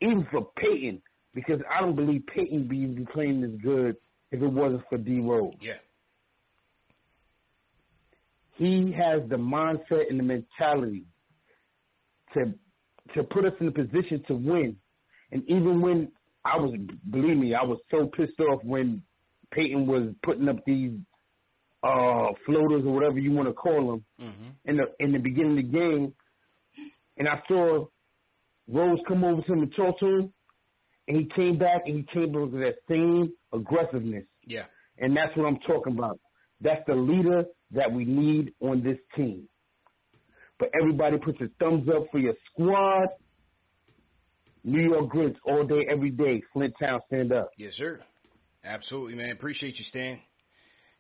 even for Payton. Because I don't believe Payton be be playing as good if it wasn't for D Rose. Yeah. He has the mindset and the mentality to to put us in a position to win. And even when I was, believe me, I was so pissed off when Payton was putting up these uh floaters or whatever you want to call them Mm-hmm. in the in the beginning of the game, and I saw Rose come over to him and talk to him, and he came back and he came back with that same aggressiveness, Yeah. and that's what I'm talking about. That's the leader that we need on this team. But everybody puts a thumbs up for your squad. New York Grits all day, every day. Flint Town, stand up. Yes, sir. Absolutely, man. Appreciate you, Stan.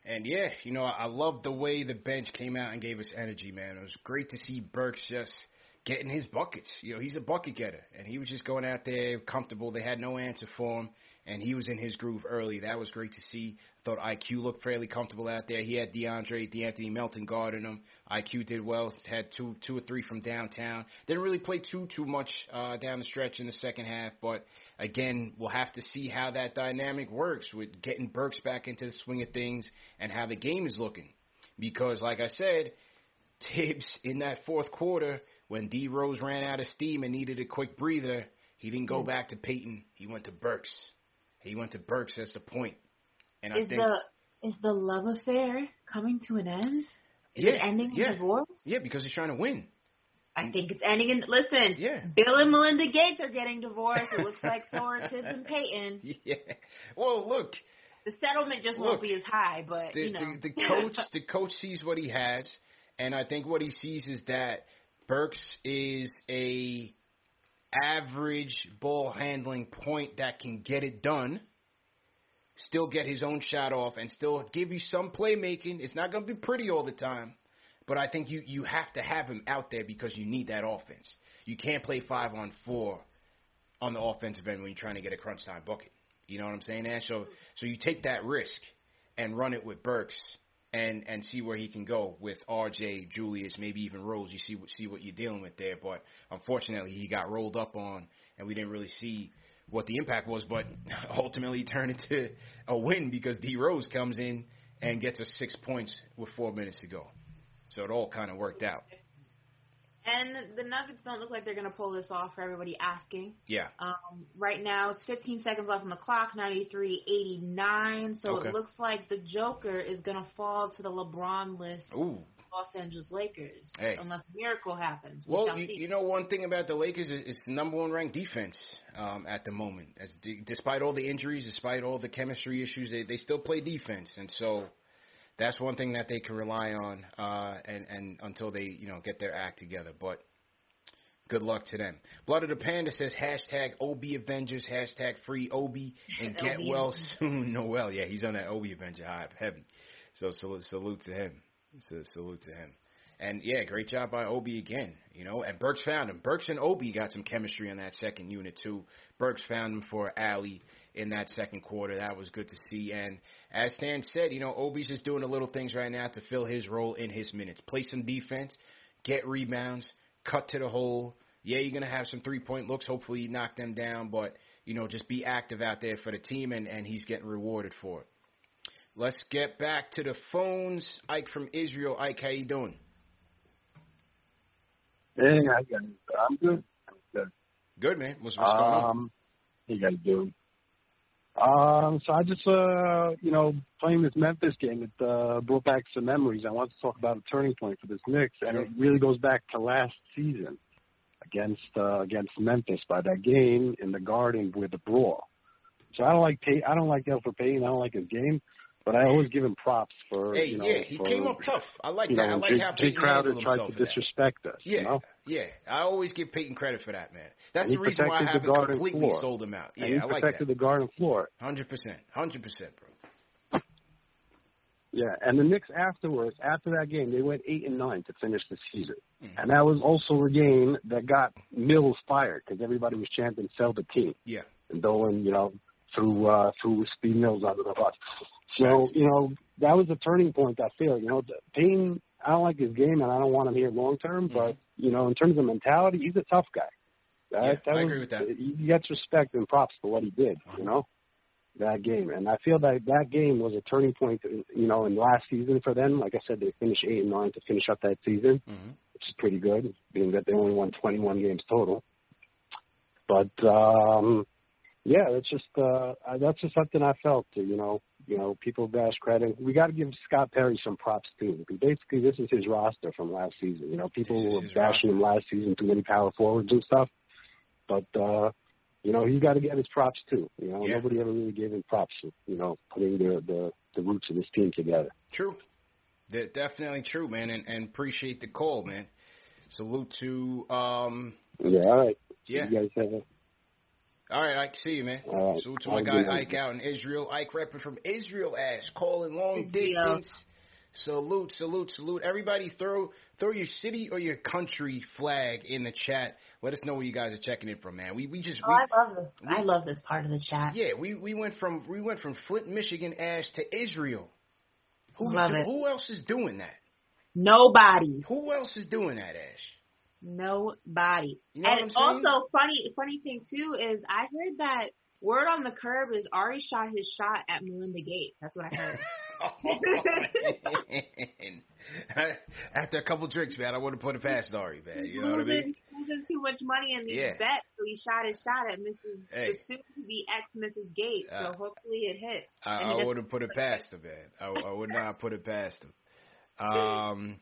And yeah, you know, I love the way the bench came out and gave us energy, man. It was great to see Burks just getting his buckets. You know, he's a bucket getter, and he was just going out there comfortable. They had no answer for him, and he was in his groove early. That was great to see. Thought IQ looked fairly comfortable out there. He had DeAndre, DeAnthony Melton guarding him. IQ did well. Had two, two or three from downtown. Didn't really play too, too much uh, down the stretch in the second half, but again, we'll have to see how that dynamic works with getting Burks back into the swing of things and how the game is looking. Because, like I said, Thibs in that fourth quarter, when D Rose ran out of steam and needed a quick breather, he didn't go hmm. back to Payton. He went to Burks. He went to Burks as the point. And I Is think, the is the love affair coming to an end? Is yeah, it ending in yeah, divorce? yeah, because he's trying to win. I mm. think it's ending in. Listen, Yeah. Bill and Melinda Gates are getting divorced. It looks like so are Thibs and Payton. Yeah. Well, look, The settlement just Look, won't be as high, but the, you know. the, the coach the coach sees what he has, and I think what he sees is that Burks is a average ball handling point that can get it done, still get his own shot off, and still give you some playmaking. It's not going to be pretty all the time, but I think you you have to have him out there because you need that offense. You can't play five on four on the offensive end when you're trying to get a crunch time bucket. You know what I'm saying, Ash? So so you take that risk and run it with Burks and and see where he can go with RJ, Julius, maybe even Rose. You see see what you're dealing with there. But unfortunately, he got rolled up on, and we didn't really see what the impact was. But ultimately, turned into a win because D Rose comes in and gets us six points with four minutes to go. So it all kind of worked out. And the Nuggets don't look like they're going to pull this off for everybody asking. Yeah. Um, right now, it's 15 seconds left on the clock, 93-89. So Okay. it looks like the Joker is going to fall to the LeBron-less. Ooh. Los Angeles Lakers, Hey. unless a miracle happens. Well, you, you know one thing about the Lakers is it's the number one ranked defense um, at the moment. As d- despite all the injuries, despite all the chemistry issues, they they still play defense, and so that's one thing that they can rely on. Uh, and and until they you know get their act together, but. Good luck to them. Blood of the Panda says hashtag OB Avengers, hashtag free OB, and get OB well soon, Noel. Yeah, he's on that OB Avenger hive heavy. So salute, salute to him. So, salute to him. And yeah, great job by Obi again. You know, and Burks found him. Burks and Obi got some chemistry on that second unit too. Burks found him for Alley in that second quarter. That was good to see. And as Stan said, you know, Obi's just doing the little things right now to fill his role in his minutes. Play some defense, get rebounds, cut to the hole. Yeah, you're gonna have some three point looks. Hopefully, you knock them down, but you know, just be active out there for the team, and and he's getting rewarded for it. Let's get back to the phones. Ike from Israel. Ike, how you doing? Hey, I got it. I'm good. I'm good. Good, man. What's, what's going on? Um, you guys do. Um, so I just, uh, you know, playing this Memphis game, it uh, brought back some memories. I want to talk about a turning point for this Knicks, and it really goes back to last season against uh, against Memphis by that game in the Garden with the brawl. So I don't like Pay- I don't like Elfrid Payton. I don't like his game, but I always give him props for Hey, you know yeah, he for, came up tough. I like that. know, I like Jay, how Jae Crowder tried to in that. disrespect us. Yeah, You know? Yeah. I always give Payton credit for that, man. That's the reason why I haven't completely floor. sold him out. and Yeah, he I like protected that. the garden floor. Hundred percent, hundred percent, bro. Yeah, and the Knicks afterwards, after that game, they went eight and nine to finish the season, Mm-hmm. and that was also a game that got Mills fired because everybody was chanting "sell the team," Yeah, and Dolan, you know, threw uh, threw Steve Mills under the bus. So you know that was a turning point. I feel you know Payne. I don't like his game, and I don't want him here long term. But you know, in terms of mentality, he's a tough guy. That, Yeah, that I was, agree with that. He gets respect and props for what he did. You know that game, and I feel that that game was a turning point. You know, in last season for them. Like I said, they finished eight and nine to finish up that season, Mm-hmm. which is pretty good, being that they only won 21 games total. But um yeah, it's just uh that's just something I felt. You know, you know, people bash credit. We got to give Scott Perry some props too. Because basically, this is his roster from last season. You know, people were bashing him last season, too many power forwards and stuff. But uh you know, he's got to get his props too. You know, Yeah. nobody ever really gave him props. You know, putting the the the roots of this team together. True. De- definitely true, man, and, and appreciate the call, man. Salute to um Yeah, all right. Yeah. You guys have a All right, Ike, see you, man. All right. Salute to my guy. Ike out in Israel. Ike repping from Israel, Ash, calling long Israel. distance. Salute, salute, salute. Everybody throw throw your city or your country flag in the chat. Let us know where you guys are checking in from, man. We we just Oh, we, I love this. I love this part of the chat. yeah, we, we went from we went from Flint, Michigan, Ash to Israel. Who's Love do- it. Who else is doing that? Nobody. Who else is doing that, Ash? Nobody. You know and also, funny funny thing too is I heard that word on the curb is Ari shot his shot at Melinda Gates. That's what I heard. After a couple drinks, man, I would have put it past Ari, man. You know what I mean? losing too much money in these Yeah. bets, so he shot his shot at Mrs. Hey. the soon to be ex Mrs. Gates. Uh, so hopefully it hit. I, I doesn't- would have put it past him, man. I, I would not put it past him. Um,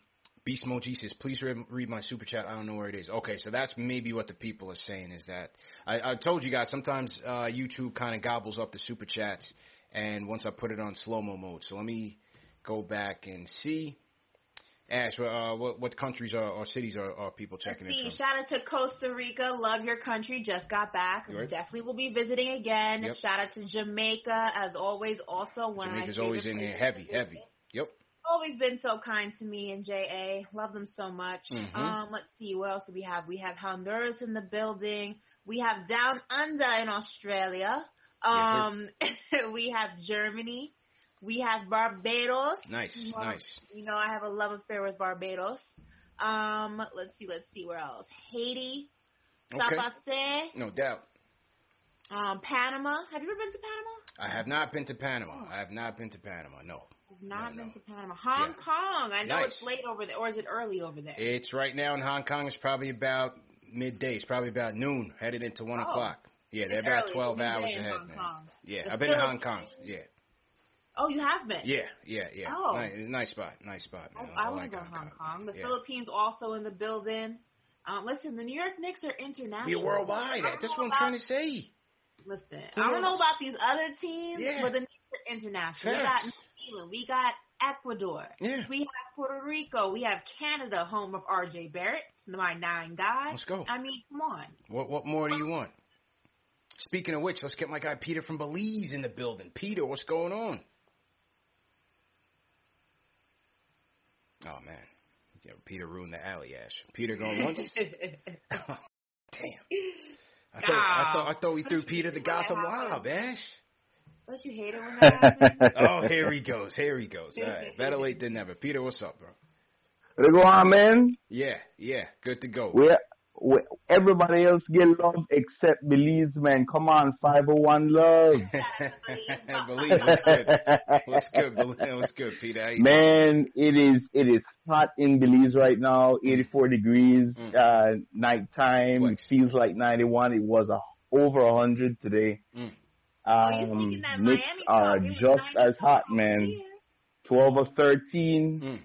Beast Moji says, please read, read my super chat. I don't know where it is. Okay, so that's maybe what the people are saying is that I, I told you guys sometimes uh, YouTube kind of gobbles up the super chats, and once I put it on slow mo mode. So let me go back and see. Ash, uh, what, what countries or, or cities are, are people checking See, in from? shout out to Costa Rica. Love your country. Just got back. Right. Definitely will be visiting again. Yep. Shout out to Jamaica as always. Also one Jamaica's of my always in here heavy, heavy. Yep. Always been so kind to me and JA. Love them so much. Mhm. Um, let's see, what else do we have? We have Honduras in the building. We have Down Under in Australia. Um, we have Germany. We have Barbados. Nice, You know, nice. You know, I have a love affair with Barbados. Um, let's see, let's see where else. Haiti, Okay. No doubt. um, Panama. Have you ever been to Panama? I have not been to Panama. I have not been to Panama. No. I've not been to Panama. Hong Kong. I know Nice. it's late over there, or is it early over there? It's right now in Hong Kong. It's probably about midday. It's probably about noon, headed into one Oh. o'clock. Yeah, they're It's about early. twelve hours ahead. Yeah, The I've been to Hong Kong. Yeah, Oh, you have been. yeah, yeah, yeah. Oh. Nice, nice spot, nice spot. I, Man. I, I, want like to go Hong Hong Kong. The Yeah. Philippines also in the building. Um, listen, the New York Knicks are international. Be worldwide. I That's what I'm trying to say. Listen, I don't know about these other teams, Yeah. but the Knicks are international. Facts. Zealand. We got Ecuador. Yeah. We have Puerto Rico. We have Canada, home of R.J. Barrett, my nine guy. Let's go. I mean, come on. What what more do you want? Speaking of which, let's get my guy Peter from Belize in the building. Peter, what's going on? Oh man, yeah, Peter ruined the alley ash. Peter going once. Damn. I thought, I thought I thought we threw Peter the Gotham Lob, Ash. Don't you hate it when that happens? Oh, here he goes. Here he goes. All right. Better late than never. Peter, what's up, bro? Ready to go on, man? Yeah, yeah. Good to go. We, we, everybody else get love except Belize, man. Come on, 501 love. Believe what's good. What's good, Believe? What's good, Peter? Man, it is it is hot in Belize right now, 84 degrees, Mm. uh, nighttime. It feels like 91. It was a, over 100 today. Mm. Um, Knicks are just as hot, man. 12 or 13. Mm.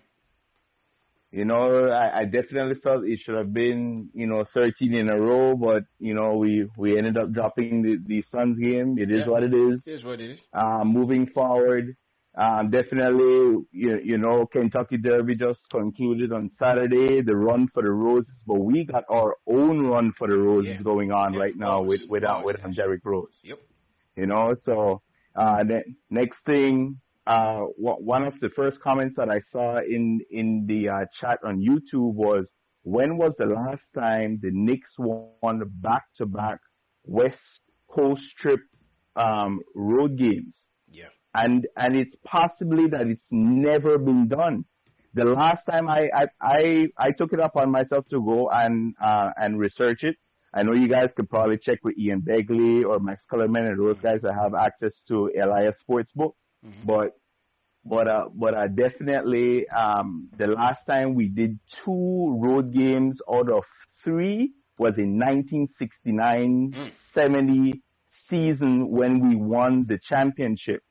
You know, I, I definitely felt it should have been, you know, 13 in a row, but, you know, we, we ended up dropping the, the Suns game. It is Yeah. what it is. Here's what it is. Uh, moving forward, um, definitely, you, you know, Kentucky Derby just concluded on Saturday, the run for the Roses, but we got our own run for the Roses Yeah. going on Yeah, right now with, pause, with, pause. with Derrick Rose. Yep. You know, so, uh, the next thing, uh, one of the first comments that I saw in, in the, uh, chat on YouTube was, when was the last time the Knicks won back-to-back West Coast trip, um, road games? Yeah. and and it's possibly that it's never been done. The last time I I I, I took it up on myself to go and uh, and research it. I know you guys could probably check with Ian Begley or Max Kellerman and those guys that have access to LIS Sportsbook, but but uh, but uh, definitely um, the last time we did two road games out of three was in 1969-70 season when we won the championship.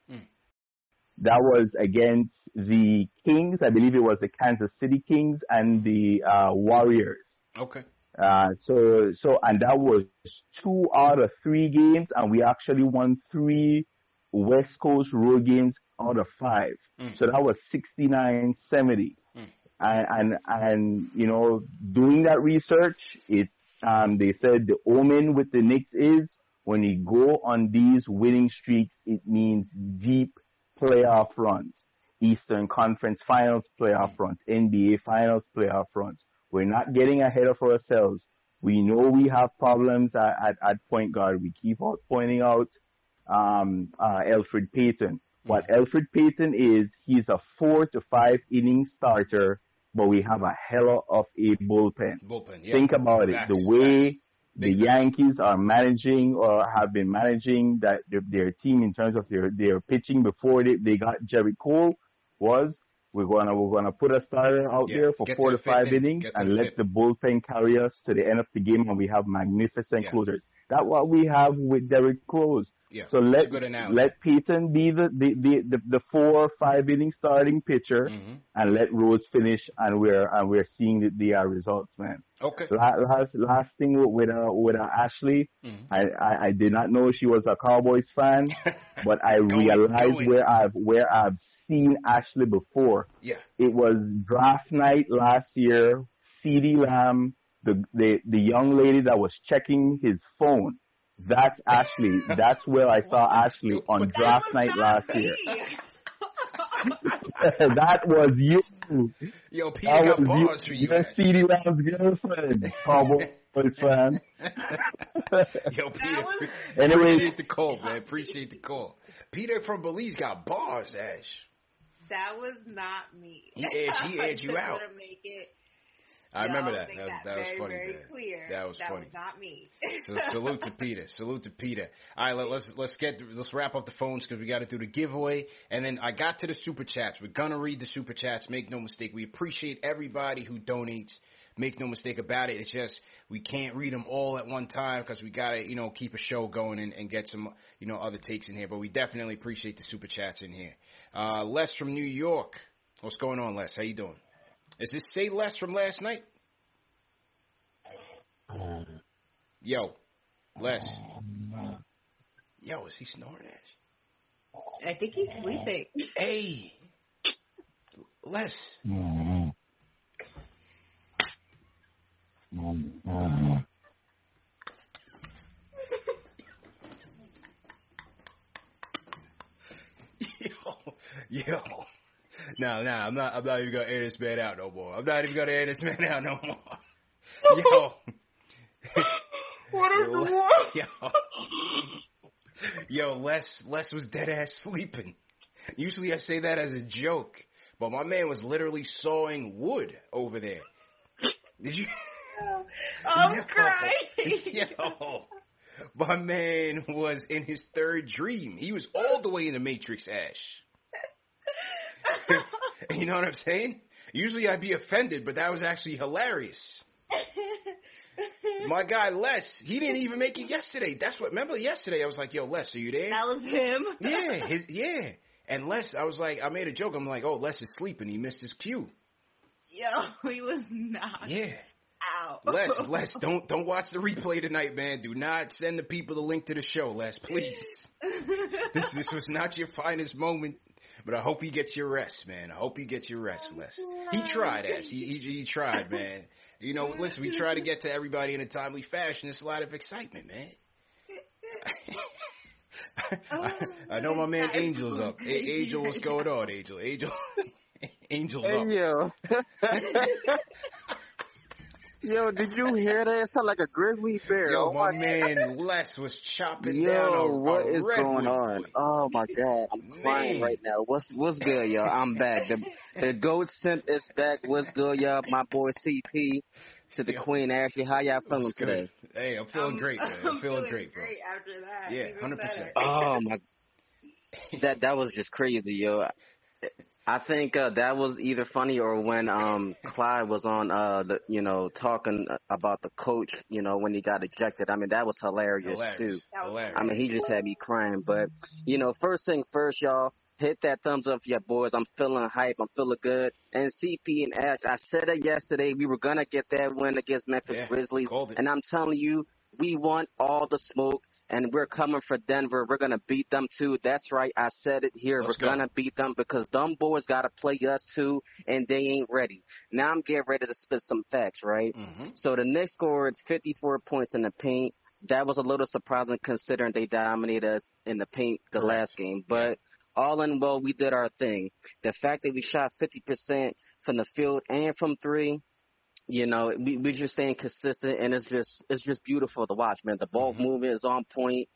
That was against the Kings. I believe it was the Kansas City Kings and the uh, Warriors. Okay. Uh, so, so, and that was two out of three games, and we actually won three West Coast road games out of five. Mm. So that was 69 70. Mm. And, and, and, you know, doing that research, it, um, they said the omen with the Knicks is when you go on these winning streaks, it means deep playoff runs. Eastern Conference Finals playoff runs, NBA Finals playoff runs. We're not getting ahead of ourselves. We know we have problems at, at, at point guard. We keep out pointing out um, uh, Elfrid Payton. What Elfrid Payton is, he's a four to five inning starter, but we have a hell of a bullpen. Bullpen. Yeah. Think about it. The way the Yankees are managing or have been managing that their, their team in terms of their, their pitching before they, they got Gerrit Cole was we're gonna we're gonna put a starter out Yeah, there for get four to to five inning, innings get and let fifth. the bullpen carry us to the end of the game and we have magnificent Yeah. closers. That's what we have with Derrick Rose. Yeah, So let let Payton be the the, the, the, the four or five inning starting pitcher Mhm. and let Rose finish and we're and we're seeing the, the uh, results, man. Okay. La- Last last thing with with, uh, with uh, Ashley, Mhm. I, I I did not know she was a Cowboys fan, but I Going, realized going. where I've where I've seen Ashley before. Yeah. It was draft night last year. CeeDee Lamb, the the the young lady that was checking his phone. That's Ashley. That's where I saw Ashley on draft night last year. that was you. Yo, Peter that got was bars you. for you. You're CeeDee Lamb's girlfriend, Cowboys fan. Yo, Peter, was- Anyways- appreciate the call, man. Appreciate the call. Peter from Belize got bars, Ash. That was not me. He edged- he I edged you out. Make it, I remember that. That was, that was very, funny. Very clear. That was that funny. was not me. So salute to Peter. Salute to Peter. All right, let, let's let's get let's wrap up the phones because we got to do the giveaway, and then I got to the super chats. We're gonna read the super chats. Make no mistake, we appreciate everybody who donates. Make no mistake about it. It's just we can't read them all at one time because we gotta you know keep a show going and, and get some you know other takes in here. But we definitely appreciate the super chats in here. Uh, Les from New York. What's going on, Les? How you doing? Is this say Les from last night? Yo, Les. Yo, is he snoring at I think he's sleeping. Hey, Les. Yo, yo. No, no, I'm not. I'm not even gonna air this man out no more. I'm not even gonna air this man out no more. Yo. What is Yo, wrong? Yo. Yo, Les Les was dead ass sleeping. Usually I say that as a joke, but my man was literally sawing wood over there. Did you? I'm Yo. crying. Yo, my man was in his third dream. He was all the way in the Matrix, Ash. you know what I'm saying? Usually I'd be offended, but that was actually hilarious. My guy Les, he didn't even make it yesterday. That's what. Remember yesterday? I was like, "Yo, Les, are you there?" That was him. Yeah, his, yeah. And Les, I was like, I made a joke. I'm like, "Oh, Les is sleeping. He missed his cue." Yo, he was not Yeah. out. Les, Les, don't don't watch the replay tonight, man. Do not send the people the link to the show, Les, please. this this was not your finest moment, but I hope he gets your rest, man. I hope he gets your rest, Les. He tried, Ash. He, he he tried, man. You know, listen, we try to get to everybody in a timely fashion. It's a lot of excitement, man. I, I know my man Angel's up. A- Angel, what's going on, Angel? Angel, Angel's up. Hey, yo. yo, did you hear that? It sounded like a grizzly bear. Yo, oh my my man Les was chopping Yo, down a, what a is redwood going on? boy. Oh my god, I'm crying Man. right now. What's what's good, yo? I'm back. The the goat simp is back. What's good, y'all? My boy CP to the Queen Ashley. How y'all feeling today? Hey, I'm feeling great, man. I'm, feeling, great, bro. after that. Yeah, hundred percent. Oh my, that that was just crazy, yo. I think uh, that was either funny or when um Clyde was on uh the you know talking about the coach, you know when he got ejected. I mean that was hilarious, Hilarious. too. Hilarious. I mean he just had me crying. But you know first thing first, y'all hit that thumbs up for your boys. I'm feeling hype. I'm feeling good. And CP and Ash, I said it yesterday. We were gonna get that win against Memphis Yeah, Grizzlies, and I'm telling you, we want all the smoke. And we're coming for Denver. We're gonna beat them too. That's right. I said it here. Let's we're go. gonna beat them because them boys gotta play us too, and they ain't ready. Now I'm getting ready to spit some facts, right? Mm-hmm. So the Knicks scored 54 points in the paint. That was a little surprising considering they dominated us in the paint the Correct. last game. But all in well, we did our thing. The fact that we shot 50% from the field and from three, you know, we we just staying consistent, and it's just it's just beautiful to watch, man. The ball mm-hmm. movement is on point,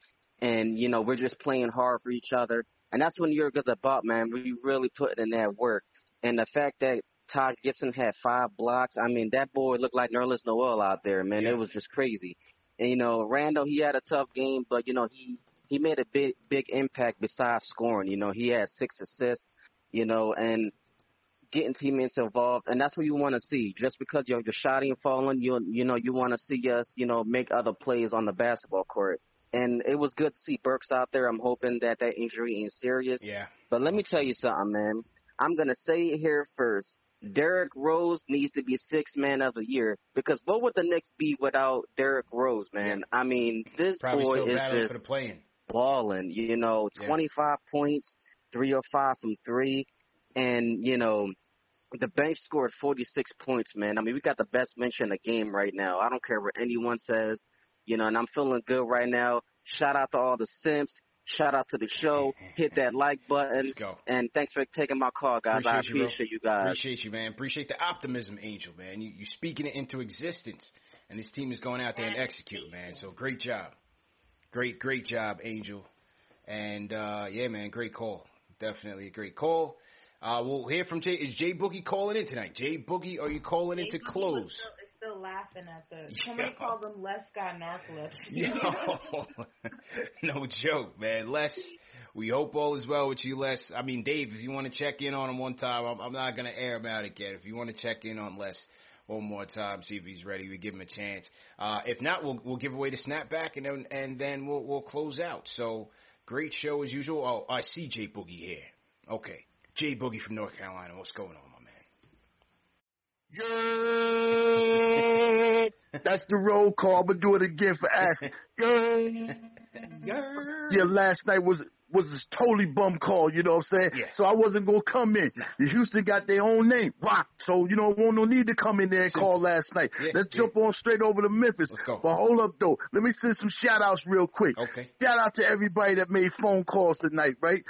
and you know we're just playing hard for each other, and that's what New York is about, man. We really put in that work, and the fact that Taj Gibson had five blocks, I mean that boy looked like Nerlens Noel out there, man. Yeah. It was just crazy, and you know Randle he had a tough game, but you know he he made a big big impact besides scoring. You know he had six assists, you know, and getting teammates involved, and that's what you want to see. Just because you're, you're shotting and falling, you you know you want to see us, you know, make other plays on the basketball court. And it was good to see Burks out there. I'm hoping that that injury ain't serious. Yeah. But let me tell you something, man. I'm gonna say it here first. Derrick Rose needs to be six man of the year because what would the Knicks be without Derrick Rose, man? I mean, this Probably boy is just for the playing. balling. You know, Yeah. 25 points, three or five from three, and you know, the bench scored 46 points. Man, I mean, we got the best bench in the game right now. I don't care what anyone says. You know, and I'm feeling good right now. Shout out to all the simps. Shout out to the show. Hit that like button. Let's go. And thanks for taking my call, guys. Appreciate I appreciate you, guys. Appreciate you, man. Appreciate the optimism, Angel, man. You you speaking it into existence, and this team is going out there and execute, man. So great job, great great job, Angel. And uh, yeah, man, great call. Definitely a great call. Uh, we'll hear from Jay. Is Jay Boogie calling in tonight? Jay Boogie, are you calling in to Boogie close? Still, is still laughing at the. Somebody called him Les got narcolepsy. Yo, no joke, man. Les, we hope all is well with you, Les. I mean, Dave, if you want to check in on him one time, I'm, I'm not gonna air him out again. If you want to check in on Les one more time, see if he's ready, we give him a chance. Uh, if not, we'll we'll give away the snapback and then and then we'll we'll close out. So great show as usual. Oh, I see Jay Boogie here. Okay, Jay Boogie from North Carolina. What's going on, my man? Yeah, that's the roll call. But do it again for Ash. Yeah, yeah. Last night was was a totally bum call. You know what I'm saying? Yeah. So I wasn't gonna come in. The Houston got their own name, Rock. So you know, won't no need to come in there and call last night. Yeah, Let's yeah. jump on straight over to Memphis. Let's go. But hold up though, let me send some shout outs real quick. Okay. Shout out to everybody that made phone calls tonight, right?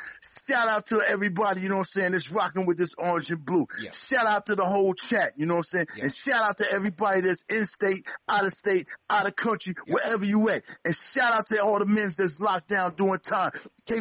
Shout out to everybody, you know what I'm saying, that's rocking with this orange and blue. Yeah. Shout out to the whole chat, you know what I'm saying? Yeah. And shout out to everybody that's in state, out of state, out of country, wherever you at. And shout out to all the men that's locked down doing time.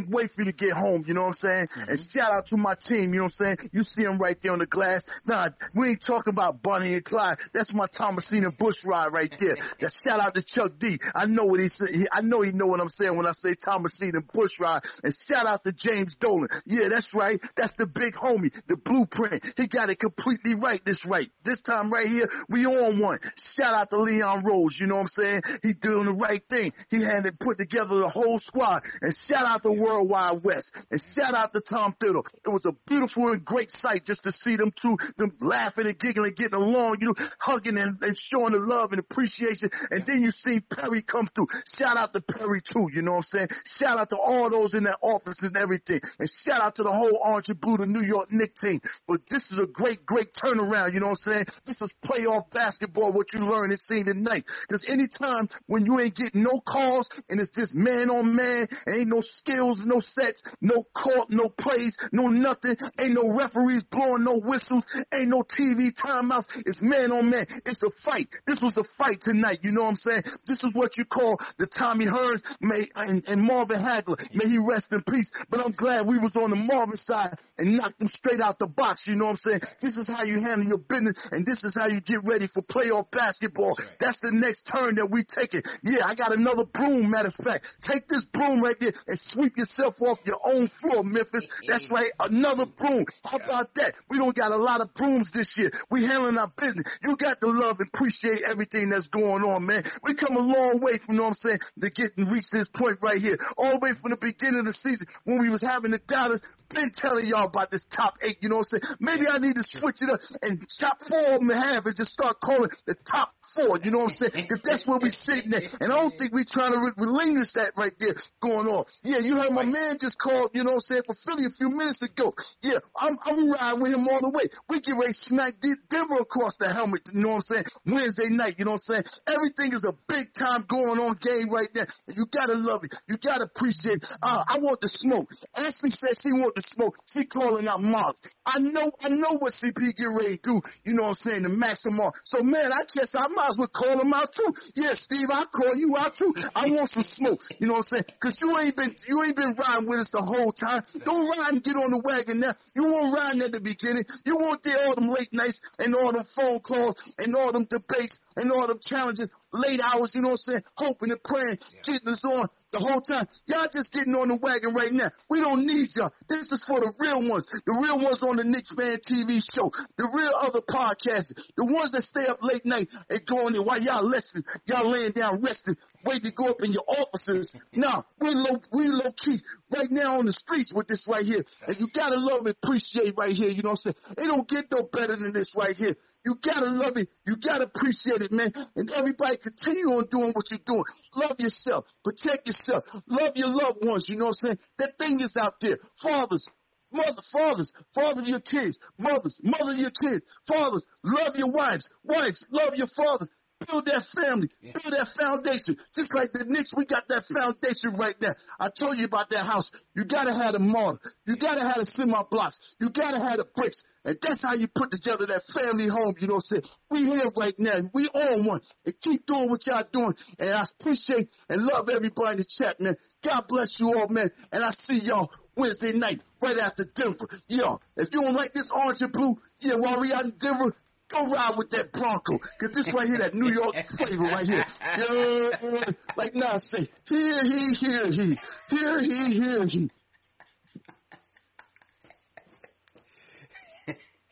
Can't wait for you to get home, you know what I'm saying? Mm-hmm. And shout out to my team, you know what I'm saying? You see them right there on the glass. Nah, we ain't talking about Bonnie and Clyde. That's my Thomasina Bush ride right there. that shout out to Chuck D. I know what he said. I know he know what I'm saying when I say Thomasina Bush ride. And shout out to James Dolan. Yeah, that's right. That's the big homie, the blueprint. He got it completely right this right. This time right here, we on one. Shout out to Leon Rose, you know what I'm saying? He doing the right thing. He had to put together the whole squad. And shout out to Worldwide Wes. And shout out to Tom Fiddle. It was a beautiful and great sight just to see them two, them laughing and giggling, getting along, you know, hugging and, and showing the love and appreciation. And then you see Perry come through. Shout out to Perry too, you know what I'm saying? Shout out to all those in that office and everything. And shout out to the whole Orange and Blue, the New York Knicks team. But this is a great, great turnaround, you know what I'm saying? This is playoff basketball, what you learn and see tonight. Because anytime when you ain't getting no calls and it's just man on man, ain't no skills, no sets, no court, no plays, no nothing, ain't no referees blowing no whistles, ain't no TV timeouts, it's man on man. It's a fight. This was a fight tonight, you know what I'm saying? This is what you call the Tommy Hearns may, and, and Marvin Hagler. May he rest in peace. But I'm glad we was on the Marvin side and knocked them straight out the box, you know what I'm saying? This is how you handle your business and this is how you get ready for playoff basketball. That's the next turn that we take it. Yeah, I got another broom, matter of fact. Take this broom right there and sweep yourself off your own floor, Memphis. That's mm-hmm. right, another mm-hmm. broom. How about that? We don't got a lot of brooms this year. We handling our business. You got to love and appreciate everything that's going on, man. We come a long way from, you know what I'm saying, to get and reach this point right here. All the way from the beginning of the season when we was having the doubters been telling y'all about this top eight, you know what I'm saying? Maybe I need to switch it up and chop four of them in half and just start calling the top four, you know what I'm saying? Because that's where we sitting at. And I don't think we're trying to re- relinquish that right there going on. Yeah, you heard my man just called, you know what I'm saying, for Philly a few minutes ago. Yeah, I'm, I'm riding with him all the way. We get ready to smack De- Denver across the helmet, you know what I'm saying? Wednesday night, you know what I'm saying? Everything is a big time going on game right there. And you gotta love it. You gotta appreciate it. Uh, I want the smoke. Ashley said she want the smoke. She calling out Mark. I know, I know what CP get ready to do, you know what I'm saying, to max him off. So man, I guess I might as well call him out too. Yeah, Steve, I call you out too. I want some smoke, you know what I'm saying? Cause you ain't been, you ain't been riding with us the whole time. Don't ride and get on the wagon now. You weren't riding at the beginning. You weren't there all them late nights and all them phone calls and all them debates and all them challenges, late hours, you know what I'm saying? Hoping and praying, getting us on the whole time. Y'all just getting on the wagon right now. We don't need y'all. This is for the real ones. The real ones on the Knicks Fan TV show. The real other podcasters. The ones that stay up late night and going there while y'all listening. Y'all laying down resting, waiting to go up in your offices. Nah, we're low, we're low key right now on the streets with this right here. And you gotta love and appreciate right here. You know what I'm saying? It don't get no better than this right here. You gotta love it. You gotta appreciate it, man. And everybody continue on doing what you're doing. Love yourself. Protect yourself. Love your loved ones. You know what I'm saying? That thing is out there. Fathers, mother, fathers, father your kids. Mothers, mother your kids. Fathers, love your wives. Wives, love your fathers. Build that family, build that foundation. Just like the Knicks, we got that foundation right there. I told you about that house. You gotta have the mortar. You gotta have the semi blocks. You gotta have the bricks. And that's how you put together that family home, you know what I'm saying? We here right now. We all one. And keep doing what y'all doing. And I appreciate and love everybody in the chat, man. God bless you all, man. And I see y'all Wednesday night right after Denver. Yo, if you don't like this orange and blue, yeah, while we out in Denver, go ride with that Bronco. Cause this right here, that New York flavor right here. Yeah, like now say, here he, here he, here he, here he.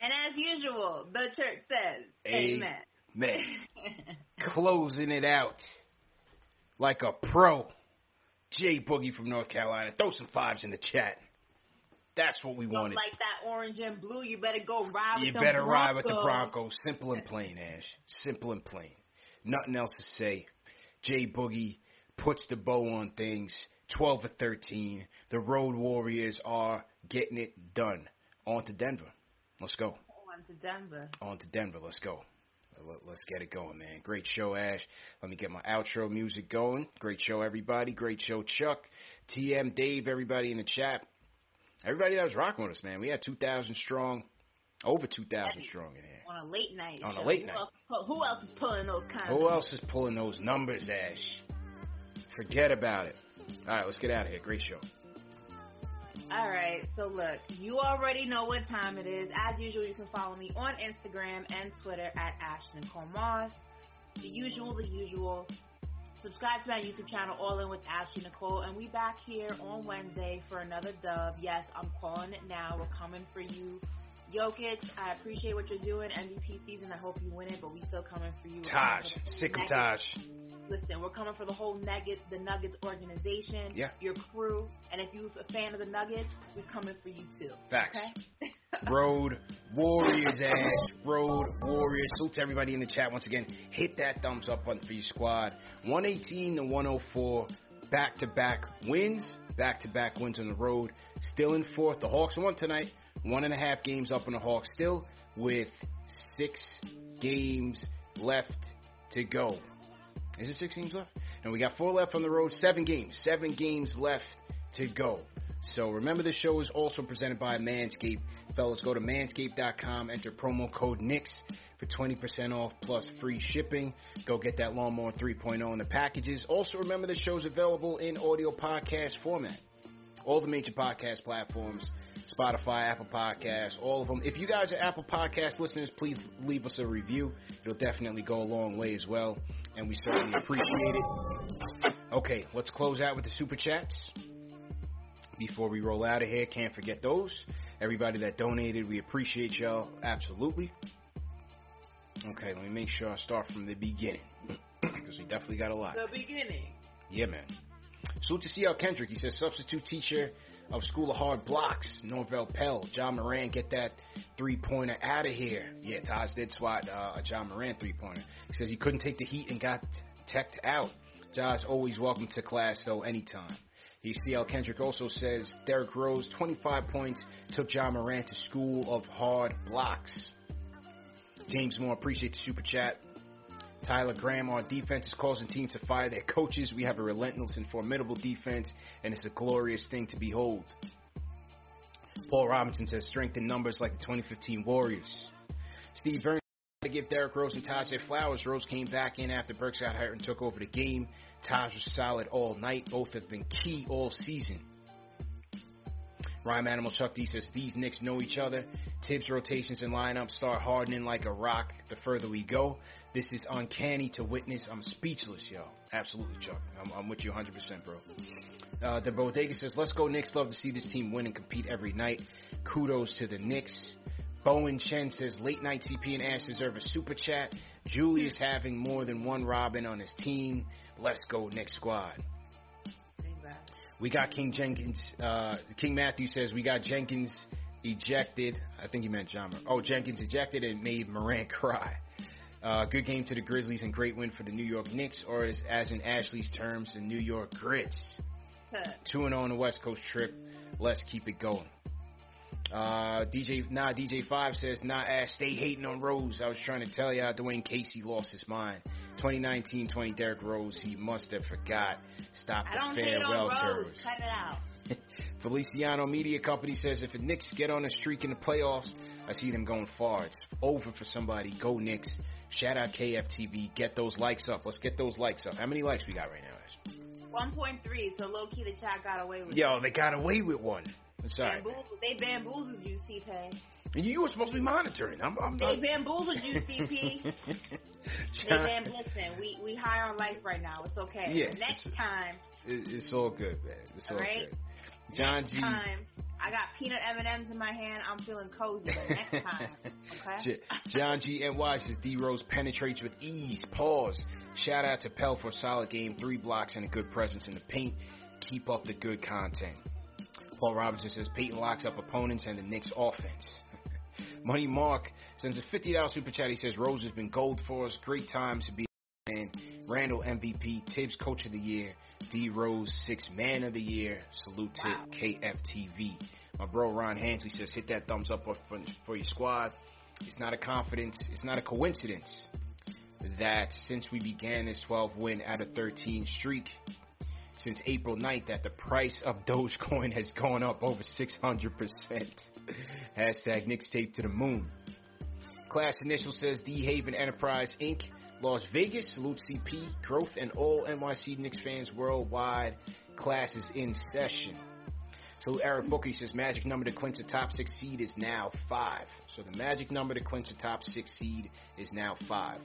And as usual, the church says, Amen. Man, closing it out like a pro. Jay Boogie from North Carolina. Throw some fives in the chat. That's what we wanted. like that orange and blue. You better go ride with You the better Broncos. ride with the Broncos. Simple and plain, Ash. Simple and plain. Nothing else to say. Jay Boogie puts the bow on things. 12 or 13. The Road Warriors are getting it done. On to Denver. Let's go. On to Denver. On to Denver. Let's go. Let's get it going, man. Great show, Ash. Let me get my outro music going. Great show, everybody. Great show, Chuck, TM, Dave, everybody in the chat. Everybody that was rocking with us, man. We had 2,000 strong, over 2,000 strong in here. On a late night. On a late who night. Else, who else is pulling those kind Who else is pulling those numbers, Ash? Forget about it. All right, let's get out of here. Great show. All right, so look, you already know what time it is. As usual, you can follow me on Instagram and Twitter at Ashton Comas. The usual, the usual. Subscribe to my YouTube channel, All In with Ashley Nicole, and we back here on Wednesday for another dub. Yes, I'm calling it now. We're coming for you. Jokic, I appreciate what you're doing. MVP season, I hope you win it, but we still coming for you. Taj. Sick of Taj. Listen, we're coming for the whole Nuggets, the Nuggets organization, Yeah. your crew, and if you're a fan of the Nuggets, we're coming for you too. Facts. Okay? Road Warriors, ass, Road Warriors. Salute to everybody in the chat once again. Hit that thumbs up button for your squad. 118 to 104. Back to back wins. Back to back wins on the road. Still in fourth. The Hawks won tonight. One and a half games up on the Hawks. Still with six games left to go. Is it six games left? And we got four left on the road. Seven games. Seven games left to go. So remember, this show is also presented by Manscaped. Fellas, go to manscaped.com, enter promo code NIX for 20% off plus free shipping. Go get that Lawnmower 3.0 in the packages. Also, remember, the show's available in audio podcast format. All the major podcast platforms Spotify, Apple Podcasts, all of them. If you guys are Apple Podcast listeners, please leave us a review. It'll definitely go a long way as well, and we certainly appreciate it. Okay, let's close out with the super chats. Before we roll out of here, can't forget those. Everybody that donated, we appreciate y'all absolutely. Okay, let me make sure I start from the beginning because we definitely got a lot. The beginning. Yeah, man. Salute to CL Kendrick. He says substitute teacher of School of Hard Blocks, Norvel Pelle. Ja Morant, get that three pointer out of here. Yeah, Taj did swat uh, a Ja Morant three pointer. He says he couldn't take the heat and got teched out. John's always welcome to class though, anytime. He CL Kendrick also says Derrick Rose, 25 points, took Ja Morant to School of Hard Blocks. James Moore, appreciate the super chat. Tyler Graham, on defense is causing teams to fire their coaches. We have a relentless and formidable defense, and it's a glorious thing to behold. Paul Robinson says strength in numbers like the 2015 Warriors. Steve Burns to give Derrick Rose and Taj their flowers. Rose came back in after Burks got hurt and took over the game. Taj was solid all night. Both have been key all season. Rhyme Animal Chuck D says these Knicks know each other. Thibs rotations and lineups start hardening like a rock the further we go. This is uncanny to witness. I'm speechless, yo. Absolutely, Chuck. I'm, I'm with you 100%, bro. Uh, the Bodega says, let's go Knicks. Love to see this team win and compete every night. Kudos to the Knicks. Bowen Chen says, late night CP and Ash deserve a super chat. Julius having more than one Robin on his team. Let's go Knicks squad. We got King Jenkins. Uh, King Matthew says we got Jenkins ejected. I think he meant John. Oh, Jenkins ejected and made Morant cry. Uh, good game to the Grizzlies and great win for the New York Knicks, or as, as in Ashley's terms, the New York Grits. 2 0 on the West Coast trip. Let's keep it going. Uh, DJ, nah, DJ Five says, nah, ass, stay hating on Rose. I was trying to tell y'all, Dwane Casey lost his mind. 2019-20 Derrick Rose, he must have forgot. Stop I the farewell tours. Cut it out. Feliciano Media Company says if the Knicks get on a streak in the playoffs, I see them going far. It's over for somebody. Go Knicks. Shout out KFTV. Get those likes up. Let's get those likes up. How many likes we got right now? Ash? 1.3, so low key the chat got away with Yo, it. they got away with one. It's all right. Bamboozled- They bamboozled you, CP. And you were supposed to be monitoring. I'm, I'm They not. bamboozled you, CP. They bam. Listen, we we high on life right now. It's okay. Yeah, next time, It- it's all good, man. It's all all right. good. John next G. time, I got peanut M and M's in my hand. I'm feeling cozy. Next time, okay. John G. NY says D Rose penetrates with ease. Pause. Shout out to Pelle for a solid game, three blocks, and a good presence in the paint. Keep up the good content. Paul Robinson says Payton locks up opponents and the Knicks offense. Money Mark sends a $50 super chat. He says Rose has been gold for us. Great times to be and Randle MVP, Thibs Coach of the Year, D Rose Six Man of the Year. Salute to KFTV. My bro Ron Hansley says hit that thumbs up for, for your squad. It's not a confidence. It's not a coincidence that since we began this 12 win out of 13 streak since April 9th that the price of Dogecoin has gone up over 600%. Hashtag Knicks tape to the moon. Class Initial says D Haven Enterprise Inc. Las Vegas, salute CP, growth and all NYC Knicks fans worldwide. Class is in session. So Eric Booker says magic number to clinch the top six seed is now five. So the magic number to clinch the top six seed is now five.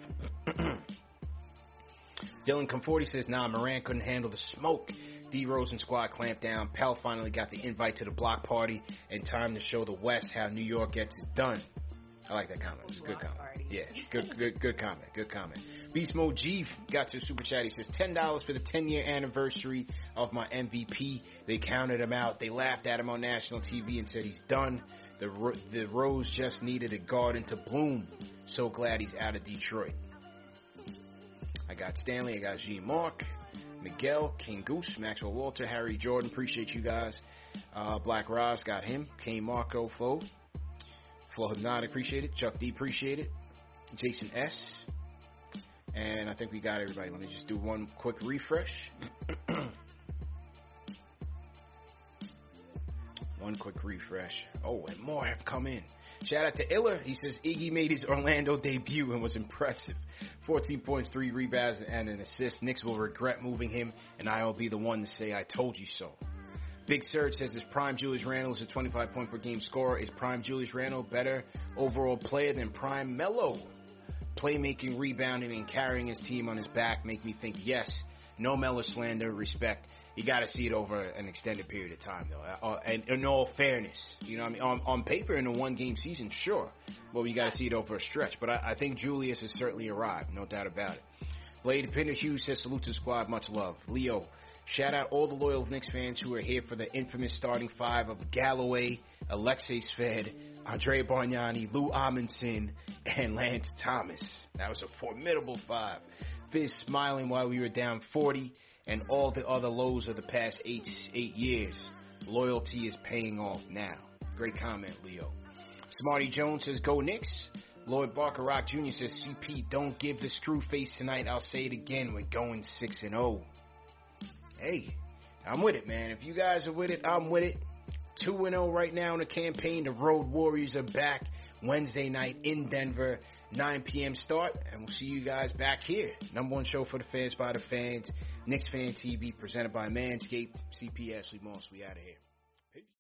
Dylan Comforty says, nah, Morant couldn't handle the smoke. D Rose and squad clamped down. Pelle finally got the invite to the block party and time to show the West how New York gets it done. I like that comment. It's a good comment. Yeah, good, good, good comment. Good comment. Beast Mode G got to super chat. He says ten dollars for the ten year anniversary of my MVP. They counted him out. They laughed at him on national TV and said he's done. The the Rose just needed a garden to bloom. So glad he's out of Detroit. Got Stanley. I got G Mark, Miguel, King Goose, Maxwell Walter, Harry Jordan. Appreciate you guys. Uh, Black Roz got him. K Marco Flo. Flo Hypnotic, appreciate it. Chuck D, appreciate it. Jason S. And I think we got everybody. Let me just do one quick refresh. one quick refresh. Oh, and more have come in. Shout out to Iller. He says Iggy made his Orlando debut and was impressive. 14 points, 3 rebounds, and an assist. Knicks will regret moving him, and I'll be the one to say I told you so. Big Surge says his prime Julius Randle is a 25 point per game scorer. Is prime Julius Randle better overall player than prime Melo? Playmaking, rebounding, and carrying his team on his back make me think yes. No Melo slander, respect. You got to see it over an extended period of time, though. Uh, and in all fairness, you know, I mean, on, on paper in a one-game season, sure, but we got to see it over a stretch. But I, I think Julius has certainly arrived, no doubt about it. Blade Pinder Hughes says salute to the squad, much love. Leo, shout out all the loyal Knicks fans who are here for the infamous starting five of Galloway, Alexey Shved, Andre Bargnani, Lou Amundson, and Lance Thomas. That was a formidable five. Fizz smiling while we were down 40 and all the other lows of the past eight eight years. Loyalty is paying off now. Great comment, Leo. Smarty Jones says, Go Knicks. Lloyd Barker Rock Jr. says, CP, don't give the screw face tonight. I'll say it again. We're going 6 and 0. Hey, I'm with it, man. If you guys are with it, I'm with it. 2 and 0 right now in the campaign. The Road Warriors are back Wednesday night in Denver. 9 p.m. start, and we'll see you guys back here. Number one show for the fans by the fans. Knicks Fan TV, presented by Manscaped. CP Ashley Moss. We out of here.